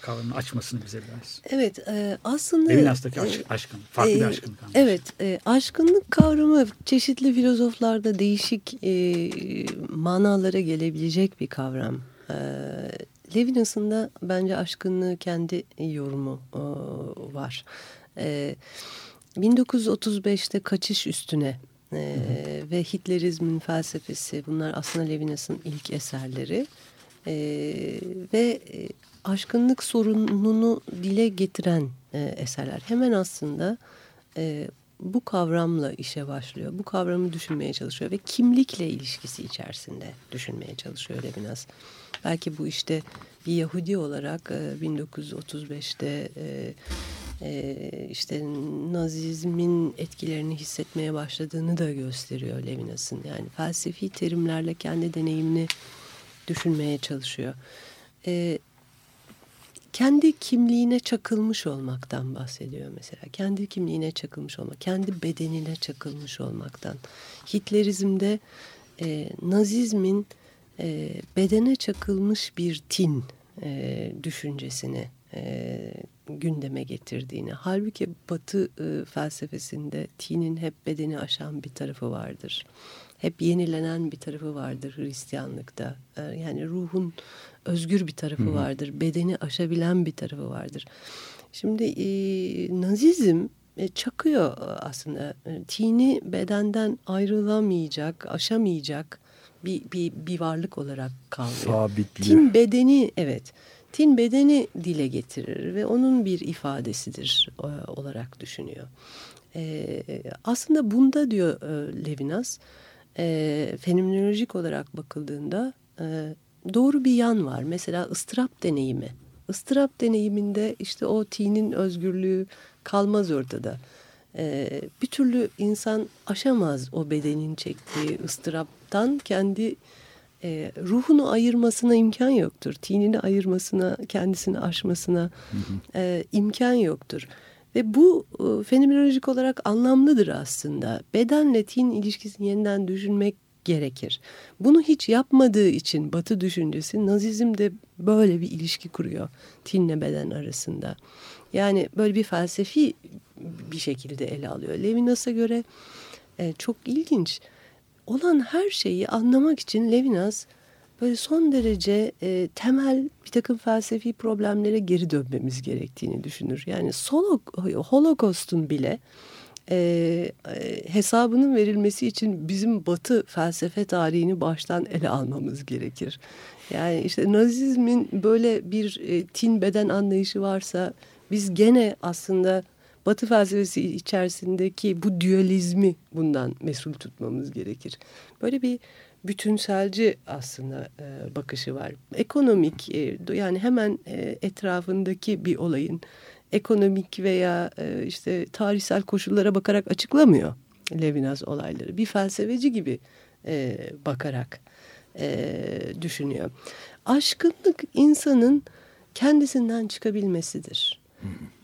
kavramını açmasını bize biraz. Evet e, aslında... Levinas'taki aşk, e, aşkınlık. Farklı e, bir aşkınlık. anlayışı. Evet, e, aşkınlık kavramı çeşitli filozoflarda değişik e, manalara gelebilecek bir kavram. E, Levinas'ın da bence aşkınlığı kendi yorumu e, var. E, 1935'te kaçış üstüne e, ve Hitlerizmin felsefesi bunlar aslında Levinas'ın ilk eserleri. E, ve aşkınlık sorununu dile getiren e, eserler. Hemen aslında e, bu kavramla işe başlıyor. Bu kavramı düşünmeye çalışıyor ve kimlikle ilişkisi içerisinde düşünmeye çalışıyor Levinas. Belki bu işte bir Yahudi olarak e, 1935'te e, e, işte Nazizmin etkilerini hissetmeye başladığını da gösteriyor Levinas'ın. Yani felsefi terimlerle kendi deneyimini düşünmeye çalışıyor. E, kendi kimliğine çakılmış olmaktan bahsediyor mesela. Kendi kimliğine çakılmış olmak, kendi bedenine çakılmış olmaktan. Hitlerizmde e, Nazizmin e, bedene çakılmış bir tin e, düşüncesini e, gündeme getirdiğini. Halbuki Batı e, felsefesinde tinin hep bedeni aşan bir tarafı vardır. Hep yenilenen bir tarafı vardır Hristiyanlıkta. E, yani ruhun özgür bir tarafı vardır. Bedeni aşabilen bir tarafı vardır. Şimdi e, Nazizm e, çakıyor aslında. E, Tini bedenden ayrılamayacak, aşamayacak bir, bir, bir varlık olarak kalıyor. Sabitliyor. Tin bedeni evet. Tin bedeni dile getirir ve onun bir ifadesidir e, olarak düşünüyor. E, aslında bunda diyor e, Levinas e, fenomenolojik olarak bakıldığında e, doğru bir yan var. Mesela ıstırap deneyimi. Istırap deneyiminde işte o tinin özgürlüğü kalmaz ortada. Ee, bir türlü insan aşamaz o bedenin çektiği ıstıraptan kendi e, ruhunu ayırmasına imkan yoktur. Tinini ayırmasına, kendisini aşmasına e, imkan yoktur. Ve bu e, fenomenolojik olarak anlamlıdır aslında. Bedenle tin ilişkisini yeniden düşünmek gerekir. Bunu hiç yapmadığı için Batı düşüncesi Nazizm de böyle bir ilişki kuruyor tinle beden arasında. Yani böyle bir felsefi bir şekilde ele alıyor. Levinas'a göre e, çok ilginç olan her şeyi anlamak için Levinas böyle son derece e, temel bir takım felsefi problemlere geri dönmemiz gerektiğini düşünür. Yani solo, Holocaust'un bile e, e, hesabının verilmesi için bizim Batı felsefe tarihini baştan ele almamız gerekir. Yani işte Nazizmin böyle bir e, tin beden anlayışı varsa biz gene aslında Batı felsefesi içerisindeki bu dualizmi bundan mesul tutmamız gerekir. Böyle bir bütünselci aslında e, bakışı var. Ekonomik e, yani hemen e, etrafındaki bir olayın ekonomik veya e, işte tarihsel koşullara bakarak açıklamıyor Levinas olayları. Bir felsefeci gibi e, bakarak e, düşünüyor. Aşkınlık insanın kendisinden çıkabilmesidir.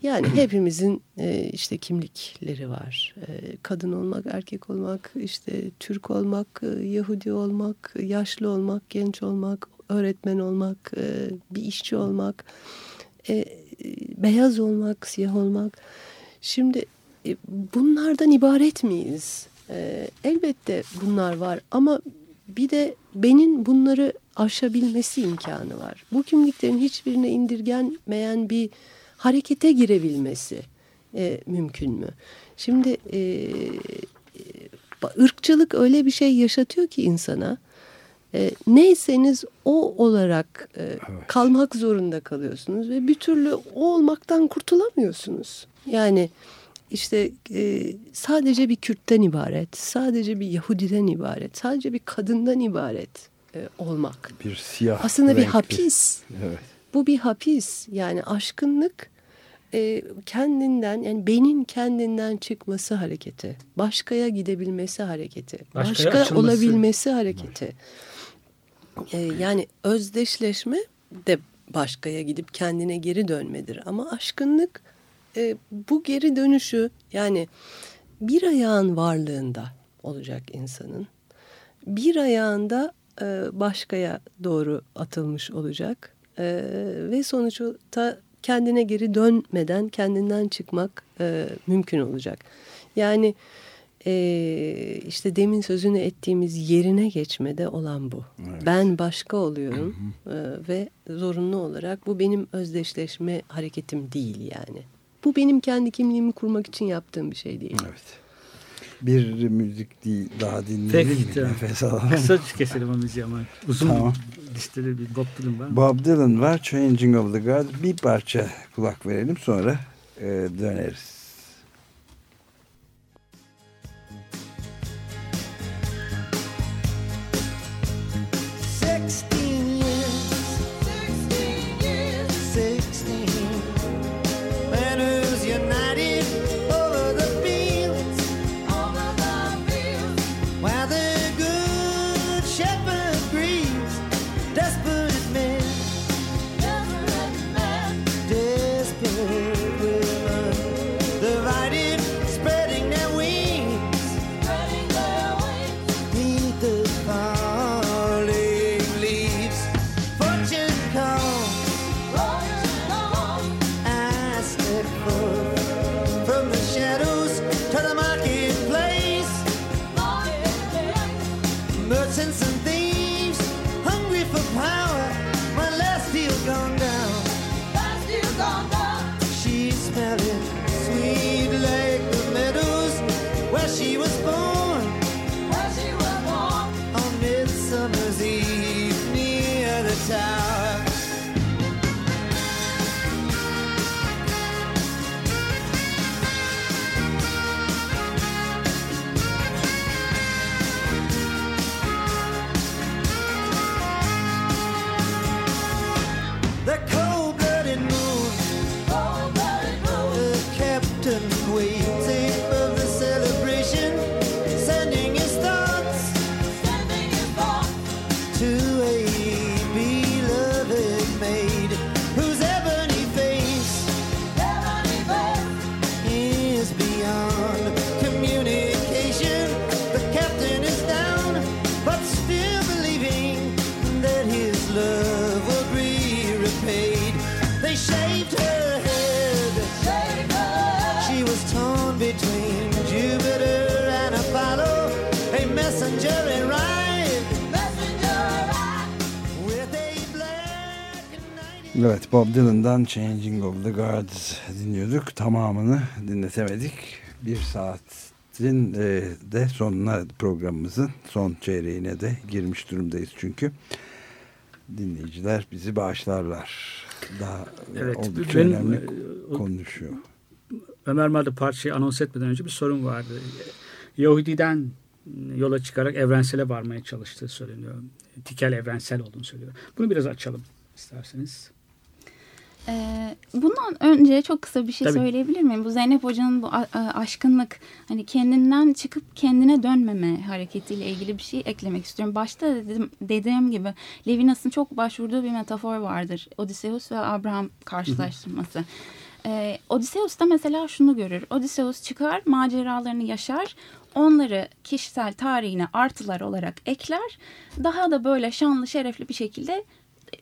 Yani hepimizin e, işte kimlikleri var. E, kadın olmak, erkek olmak, işte Türk olmak, e, Yahudi olmak, yaşlı olmak, genç olmak, öğretmen olmak, bir işçi olmak, beyaz olmak, siyah olmak. Şimdi bunlardan ibaret miyiz? Elbette bunlar var ama bir de benim bunları aşabilmesi imkanı var. Bu kimliklerin hiçbirine indirgenmeyen bir harekete girebilmesi e, mümkün mü? Şimdi e, e, ırkçılık öyle bir şey yaşatıyor ki insana. E, neyseniz o olarak e, kalmak zorunda kalıyorsunuz ve bir türlü o olmaktan kurtulamıyorsunuz. Yani işte e, sadece bir Kürt'ten ibaret, sadece bir Yahudiden ibaret, sadece bir kadından ibaret e, olmak. Bir siyah Aslında bir renkli. hapis. Evet. Bu bir hapis. Yani aşkınlık e, kendinden yani benim kendinden çıkması hareketi. Başkaya gidebilmesi hareketi. Başkaya başka açılması. olabilmesi hareketi. E, yani özdeşleşme de başkaya gidip kendine geri dönmedir. Ama aşkınlık e, bu geri dönüşü yani bir ayağın varlığında olacak insanın. Bir ayağında e, başkaya doğru atılmış olacak. E, ve sonuçta kendine geri dönmeden kendinden çıkmak e, mümkün olacak. Yani e, işte demin sözünü ettiğimiz yerine geçmede olan bu. Ben başka oluyorum e, ve zorunlu olarak bu benim özdeşleşme hareketim değil yani. Bu benim kendi kimliğimi kurmak için yaptığım bir şey değil. Evet. Bir müzik değil, daha dinleyelim Peki, tamam. Nefes alalım. Kısa keselim o müziği ama. Uzun Tamam. listede bir Bob Dylan var mı? Bob Dylan var. Changing of the Guard. Bir parça kulak verelim sonra e, döneriz. Sixteen They shaved her head. She was torn between Jupiter and Apollo, a messenger in ride. Evet Bob Dylan'dan Changing of the Guards dinliyorduk. Tamamını dinletemedik. Bir saatin e, de sonuna programımızın son çeyreğine de girmiş durumdayız çünkü. Dinleyiciler bizi bağışlarlar. Daha Evet, oldukça benim, önemli e, konuşuyor. Ömer Madde parçayı anons etmeden önce bir sorun vardı. Yahudiden yola çıkarak evrensele varmaya çalıştığı söyleniyor. Tikel evrensel olduğunu söylüyor. Bunu biraz açalım isterseniz. Ee, bundan önce çok kısa bir şey Tabii. söyleyebilir miyim? Bu Zeynep Hoca'nın bu aşkınlık hani kendinden çıkıp kendine dönmeme hareketiyle ilgili bir şey eklemek istiyorum. Başta dedim, dediğim gibi Levinas'ın çok başvurduğu bir metafor vardır. Odysseus ve Abraham karşılaştırması. Ee, Odysseus da mesela şunu görür. Odysseus çıkar, maceralarını yaşar. Onları kişisel tarihine artılar olarak ekler. Daha da böyle şanlı şerefli bir şekilde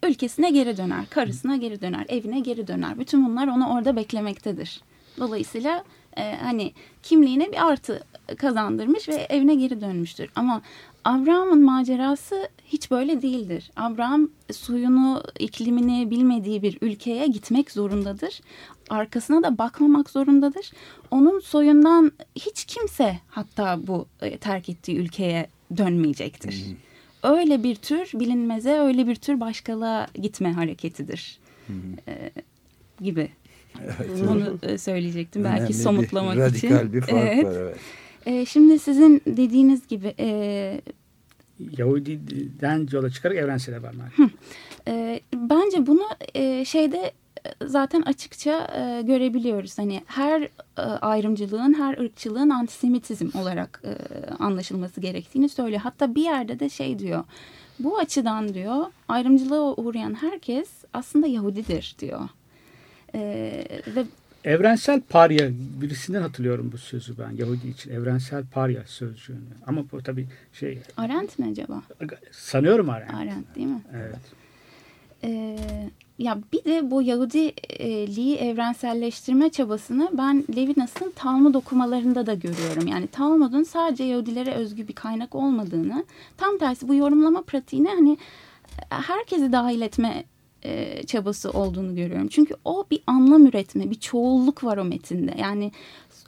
ülkesine geri döner, karısına geri döner, evine geri döner. Bütün bunlar onu orada beklemektedir. Dolayısıyla e, hani kimliğine bir artı kazandırmış ve evine geri dönmüştür. Ama Abraham'ın macerası hiç böyle değildir. Abraham suyunu, iklimini bilmediği bir ülkeye gitmek zorundadır. Arkasına da bakmamak zorundadır. Onun soyundan hiç kimse hatta bu e, terk ettiği ülkeye dönmeyecektir öyle bir tür bilinmeze öyle bir tür başkalığa gitme hareketidir Ee, gibi. Onu e, söyleyecektim belki Önemli bir, somutlamak için. radikal bir fark Evet. var evet. Ee, şimdi sizin dediğiniz gibi e, Yahudiden yola çıkarak evrensele varmak. e, bence bunu e, şeyde e, zaten açıkça e, görebiliyoruz. Hani her e, ayrımcılığın, her ırkçılığın antisemitizm olarak e, anlaşılması gerektiğini söylüyor. Hatta bir yerde de şey diyor. Bu açıdan diyor ayrımcılığa uğrayan herkes aslında Yahudidir diyor. E, ve Evrensel parya birisinden hatırlıyorum bu sözü ben Yahudi için evrensel parya sözcüğünü. Ama bu tabii şey Arendt mi acaba? sanıyorum Arendt. Arendt değil mi? Evet. Ee, ya bir de bu Yahudiliği evrenselleştirme çabasını ben Levinas'ın Talmud okumalarında da görüyorum. Yani Talmud'un sadece Yahudilere özgü bir kaynak olmadığını, tam tersi bu yorumlama pratiğine hani herkesi dahil etme e, çabası olduğunu görüyorum. Çünkü o bir anlam üretme, bir çoğulluk var o metinde. Yani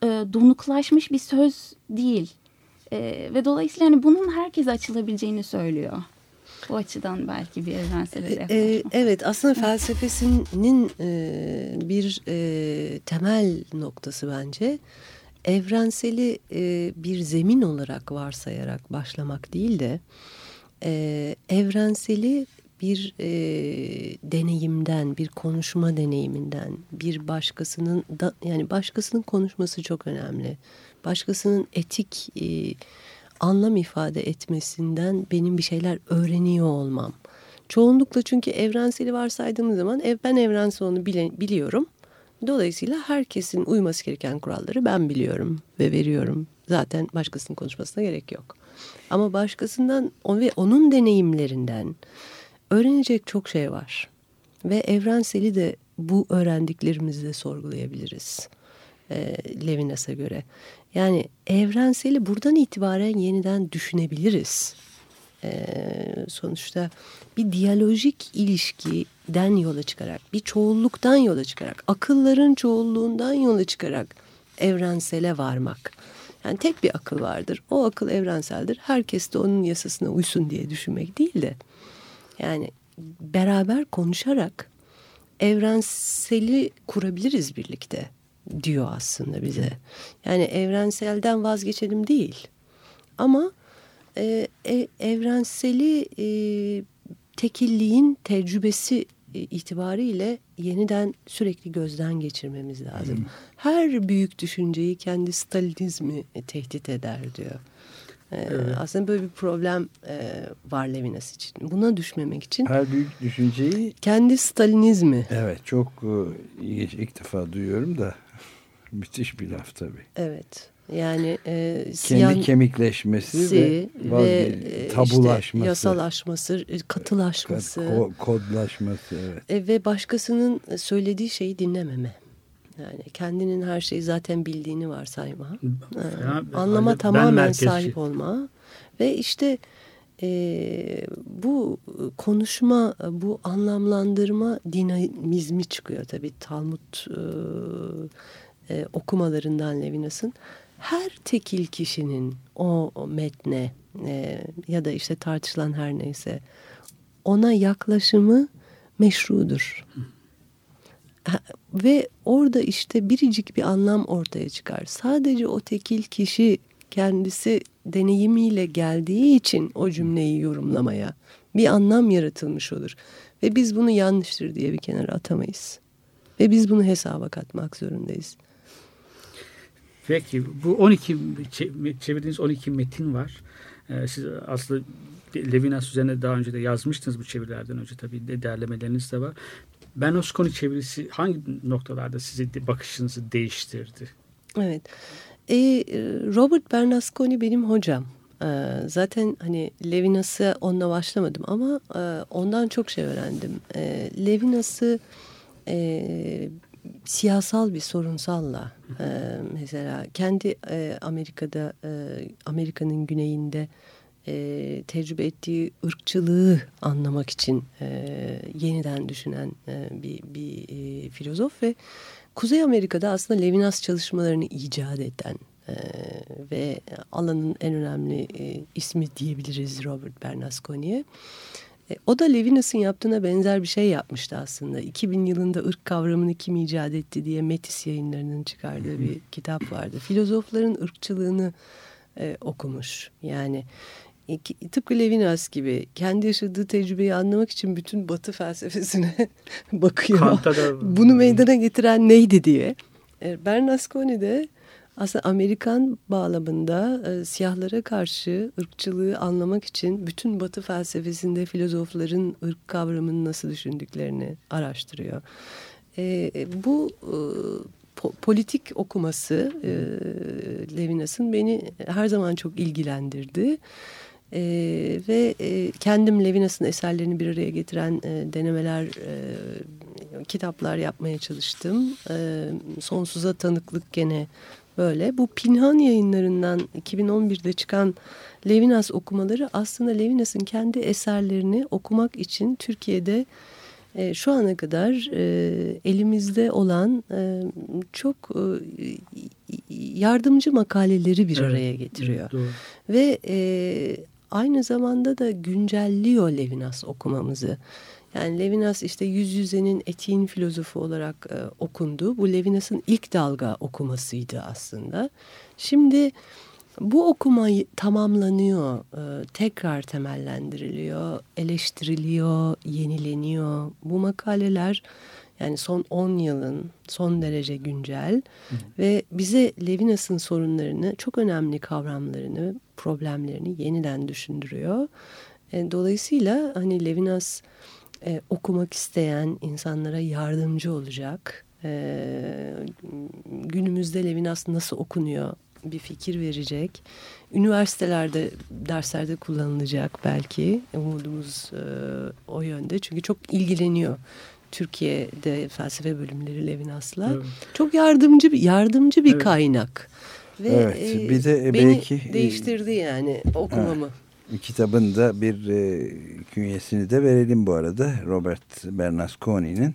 e, donuklaşmış bir söz değil. E, ve dolayısıyla hani bunun herkese açılabileceğini söylüyor. Bu açıdan belki bir evrensel E, yaklaşma. e, evet aslında felsefesinin e, bir e, temel noktası bence evrenseli e, bir zemin olarak varsayarak başlamak değil de e, evrenseli bir e, deneyimden, bir konuşma deneyiminden, bir başkasının da yani başkasının konuşması çok önemli. Başkasının etik e, anlam ifade etmesinden benim bir şeyler öğreniyor olmam. Çoğunlukla çünkü evrenseli varsaydığımız zaman ev, ben evrensel onu bile, biliyorum. Dolayısıyla herkesin uyması gereken kuralları ben biliyorum ve veriyorum. Zaten başkasının konuşmasına gerek yok. Ama başkasından ve onun deneyimlerinden öğrenecek çok şey var. Ve evrenseli de bu öğrendiklerimizle sorgulayabiliriz. E, Levinas'a göre. Yani evrenseli buradan itibaren yeniden düşünebiliriz. E, sonuçta bir diyalojik ilişkiden yola çıkarak, bir çoğulluktan yola çıkarak, akılların çoğulluğundan yola çıkarak evrensele varmak. Yani tek bir akıl vardır. O akıl evrenseldir. Herkes de onun yasasına uysun diye düşünmek değil de. Yani beraber konuşarak evrenseli kurabiliriz birlikte diyor aslında bize. Yani evrenselden vazgeçelim değil. Ama e, e, evrenseli e, tekilliğin tecrübesi e, itibariyle yeniden sürekli gözden geçirmemiz lazım. Her büyük düşünceyi kendi Stalinizmi tehdit eder diyor. Ee, Aslında böyle bir problem e, var Levinas için. Buna düşmemek için Her büyük düşünceyi kendi Stalinizmi. evet çok e, ilginç ilk defa duyuyorum da müthiş bir laf tabii. Evet. Yani e, Kendi siyan- kemikleşmesi si ve, ve e, tabulaşması. işte yasalaşması, e, katılaşması Ko- kodlaşması evet. e, ve başkasının söylediği şeyi dinlememe. Yani kendinin her şeyi zaten bildiğini varsayma. Fena bir Anlama tamamen sahip olma ve işte e, bu konuşma, bu anlamlandırma dinamizmi çıkıyor tabii Talmud e, e, okumalarından Levinas'ın. Her tekil kişinin o, metne e, ya da işte tartışılan her neyse ona yaklaşımı meşrudur. Ve orada işte biricik bir anlam ortaya çıkar. Sadece o tekil kişi kendisi deneyimiyle geldiği için o cümleyi yorumlamaya bir anlam yaratılmış olur. Ve biz bunu yanlıştır diye bir kenara atamayız. Ve biz bunu hesaba katmak zorundayız. Peki bu 12 çe- çevirdiğiniz 12 metin var. Ee, siz aslında Levinas üzerine daha önce de yazmıştınız bu çevirilerden önce tabii de derlemeleriniz de var. Bernasconi çevirisi hangi noktalarda sizi bakışınızı değiştirdi? Evet. E, Robert Bernasconi benim hocam. E, zaten hani Levinas'a onunla başlamadım ama e, ondan çok şey öğrendim. E, Levinas'ı e, siyasal bir sorunsalla e, mesela kendi e, Amerika'da e, Amerika'nın güneyinde e, tecrübe ettiği ırkçılığı anlamak için e, yeniden düşünen e, bir, bir e, filozof ve Kuzey Amerika'da aslında Levinas çalışmalarını icat eden e, ve alanın en önemli e, ismi diyebiliriz Robert Bernasconi'ye. E, o da Levinas'ın yaptığına benzer bir şey yapmıştı aslında. 2000 yılında ırk kavramını kim icat etti diye Metis yayınlarının çıkardığı bir kitap vardı. Filozofların ırkçılığını e, okumuş. Yani iki- tıpkı Levinas gibi kendi yaşadığı tecrübeyi anlamak için bütün batı felsefesine bakıyor. Bunu meydana getiren neydi diye. E, Bernasconi de aslında Amerikan bağlamında e, siyahlara karşı ırkçılığı anlamak için bütün batı felsefesinde filozofların ırk kavramını nasıl düşündüklerini araştırıyor. E, e, bu e, po- politik okuması e, Levinas'ın beni her zaman çok ilgilendirdi. E, ve e, kendim Levinas'ın eserlerini bir araya getiren e, denemeler, e, kitaplar yapmaya çalıştım. E, sonsuza tanıklık gene böyle. Bu Pinhan yayınlarından 2011'de çıkan Levinas okumaları aslında Levinas'ın kendi eserlerini okumak için Türkiye'de e, şu ana kadar e, elimizde olan e, çok e, yardımcı makaleleri bir Evet, araya getiriyor. Doğru. Ve e, aynı zamanda da güncelliyor Levinas okumamızı. Yani Levinas işte yüz yüzenin etiğin filozofu olarak e, okundu. Bu Levinas'ın ilk dalga okumasıydı aslında. Şimdi bu okuma tamamlanıyor, e, tekrar temellendiriliyor, eleştiriliyor, yenileniyor. Bu makaleler yani son 10 yılın son derece güncel ve bize Levinas'ın sorunlarını, çok önemli kavramlarını, problemlerini yeniden düşündürüyor. E, dolayısıyla hani Levinas e, okumak isteyen insanlara yardımcı olacak. E, günümüzde Levinas nasıl okunuyor bir fikir verecek. Üniversitelerde derslerde kullanılacak belki. Umudumuz e, o yönde. Çünkü çok ilgileniyor Türkiye'de felsefe bölümleri Levinas'la. Evet. Çok yardımcı bir yardımcı bir Evet. kaynak. Ve Evet, e, bir de beni belki, e, değiştirdi yani okumamı. Kitabın da bir e, künyesini de verelim bu arada. Robert Bernasconi'nin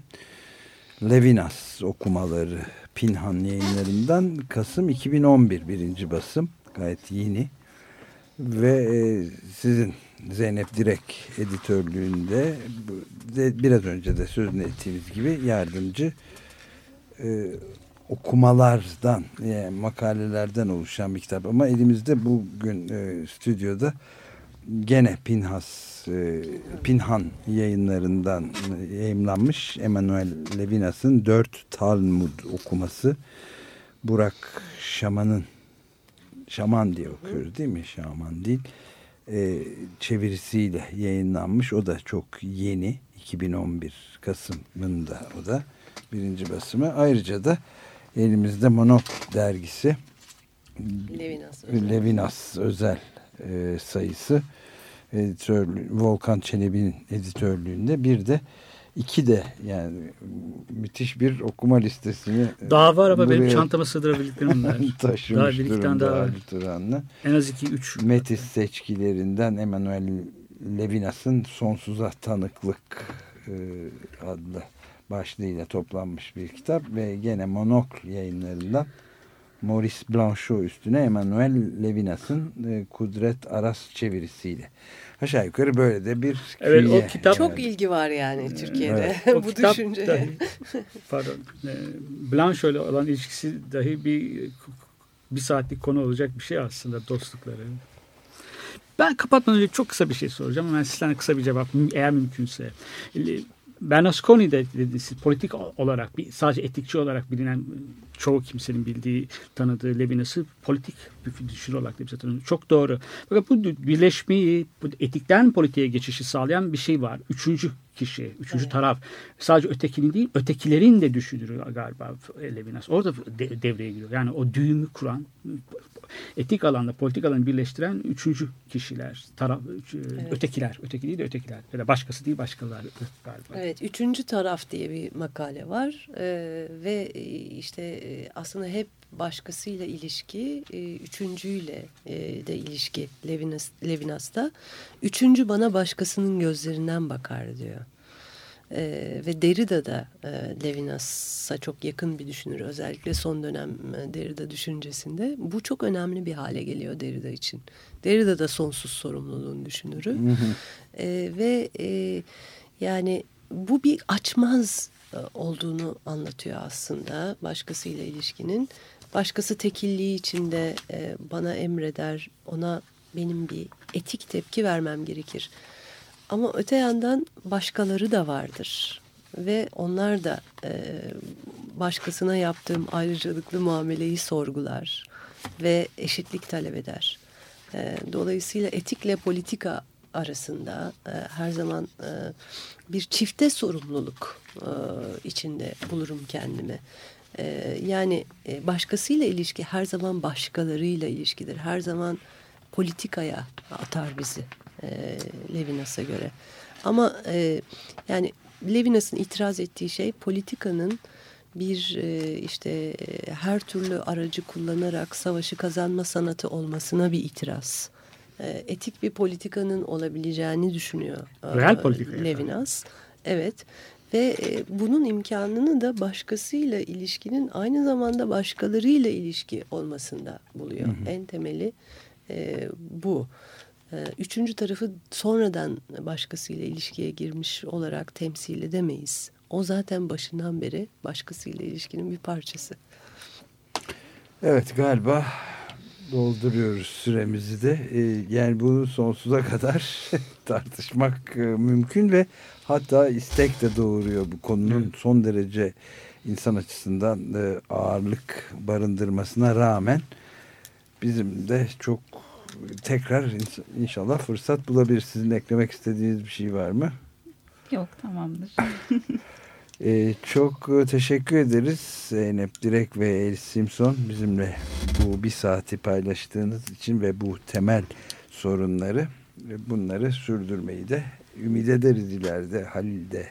Levinas okumaları Pinhan yayınlarından Kasım 2011 birinci basım. Gayet yeni. Ve e, sizin Zeynep Direk editörlüğünde biraz önce de sözünü ettiğimiz gibi yardımcı e, okumalardan yani makalelerden oluşan bir kitap ama elimizde bugün e, stüdyoda gene Pinhas e, Pinhan yayınlarından e, yayımlanmış Emanuel Levinas'ın Dört Talmud okuması Burak Şaman'ın Şaman diye okuyoruz değil mi? Şaman değil. E, çevirisiyle yayınlanmış. O da çok yeni. 2011 Kasım'ında o da birinci basımı. Ayrıca da elimizde Monok dergisi Levinas. özel. Levinas özel e, sayısı editörlüğü, Volkan Çelebi'nin editörlüğünde bir de iki de yani müthiş bir okuma listesini Daha var ama benim çantama sığdırabildiklerim bunlar. taşımış Daha bir iki tane daha var. Turan'la. En az iki, üç. Metis seçkilerinden Emanuel Levinas'ın Sonsuza Tanıklık e, adlı başlığıyla toplanmış bir kitap ve gene Monokl yayınlarından Maurice Blanchot üstüne Emanuel Levinas'ın e, Kudret Aras çevirisiyle. Aşağı yukarı böyle de bir Evet, o kitap- Çok ilgi var yani Türkiye'de O bu dahi- pardon. E, Blanche ile olan ilişkisi dahi bir bir saatlik konu olacak bir şey aslında dostlukları. Ben kapatmadan önce çok kısa bir şey soracağım ama ben sizden kısa bir cevap eğer mümkünse. Bernasconi de dedi, siz politik olarak bir sadece etikçi olarak bilinen çoğu kimsenin bildiği tanıdığı Levinas'ı politik bir düşünür olarak da bize. Çok doğru. Fakat bu birleşmeyi bu etikten politiğe geçişi sağlayan bir şey var. Üçüncü kişi, üçüncü taraf. Sadece ötekinin değil, ötekilerin de düşünürü galiba Levinas. Orada de- devreye giriyor. Yani o düğümü kuran, etik alanda, politik alanı birleştiren üçüncü kişiler, taraf, ötekiler, öteki değil de ötekiler. Ya da başkası değil başkaları galiba. Evet, üçüncü taraf diye bir makale var Ee, ve e, işte e, aslında hep başkasıyla ilişki, e, üçüncüyle e, de ilişki Levinas, Levinas'ta. Üçüncü bana başkasının gözlerinden bakar diyor. Ee, ve Derrida da e, Levinas'a çok yakın bir düşünür. Özellikle son dönem e, Derrida düşüncesinde. Bu çok önemli bir hale geliyor Derrida için. Derrida da sonsuz sorumluluğun düşünürü. Ee, ve e, yani bu bir açmaz e, olduğunu anlatıyor aslında başkasıyla ilişkinin. Başkası tekilliği içinde e, bana emreder, ona benim bir etik tepki vermem gerekir. Ama öte yandan başkaları da vardır ve onlar da e, başkasına yaptığım ayrıcalıklı muameleyi sorgular ve eşitlik talep eder. E, dolayısıyla etikle politika arasında e, her zaman e, bir çifte sorumluluk e, içinde bulurum kendimi. E, yani e, başkasıyla ilişki her zaman başkalarıyla ilişkidir. Her zaman politikaya atar bizi e, Levinas'a göre. Ama e, yani Levinas'ın itiraz ettiği şey politikanın bir e, işte e, her türlü aracı kullanarak savaşı kazanma sanatı olmasına bir itiraz. E, etik bir politikanın olabileceğini düşünüyor. e, Real politika yani. Levinas. Evet. Ve e, bunun imkanını da başkasıyla ilişkinin aynı zamanda başkalarıyla ilişki olmasında buluyor. En temeli e, bu. E, üçüncü tarafı sonradan başkasıyla ilişkiye girmiş olarak temsil edemeyiz. O zaten başından beri başkasıyla ilişkinin bir parçası. Evet galiba dolduruyoruz süremizi de. Ee, yani bunu sonsuza kadar tartışmak e, mümkün ve hatta istek de doğuruyor bu konunun son derece insan açısından e, ağırlık barındırmasına rağmen bizim de çok tekrar inşallah fırsat bulabilir. Sizin eklemek istediğiniz bir şey var mı? Yok tamamdır. Ee, çok e, teşekkür ederiz Zeynep Direk ve Elif Simpson bizimle bu bir saati paylaştığınız için ve bu temel sorunları ve bunları sürdürmeyi de ümit ederiz ileride Halil de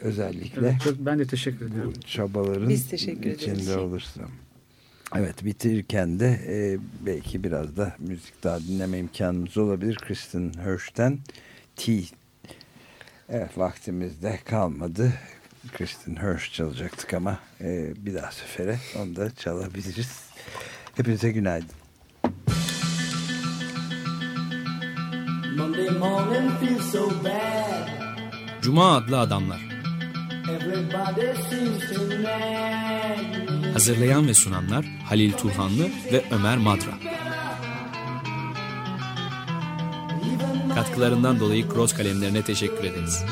özellikle Evet, çok, ben de teşekkür ediyorum. bu çabaların Biz teşekkür ederiz. içinde olursa. Evet bitirirken de e, belki biraz da müzik daha dinleme imkanımız olabilir. Kristen Hirsch'ten T. Evet vaktimizde kalmadı. Kristen Hirsch çalacaktık ama e, bir daha sefere onu da çalabiliriz. Hepinize günaydın. Monday morning feels so bad. Cuma adlı adamlar. Hazırlayan ve sunanlar Halil Turhanlı ve Ömer Madra. Katkılarından dolayı Cross kalemlerine teşekkür ederiz.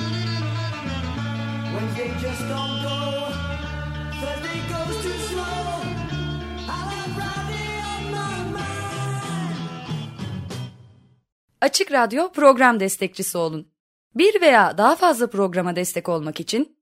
Açık Radyo program destekçisi olun. Bir veya daha fazla programa destek olmak için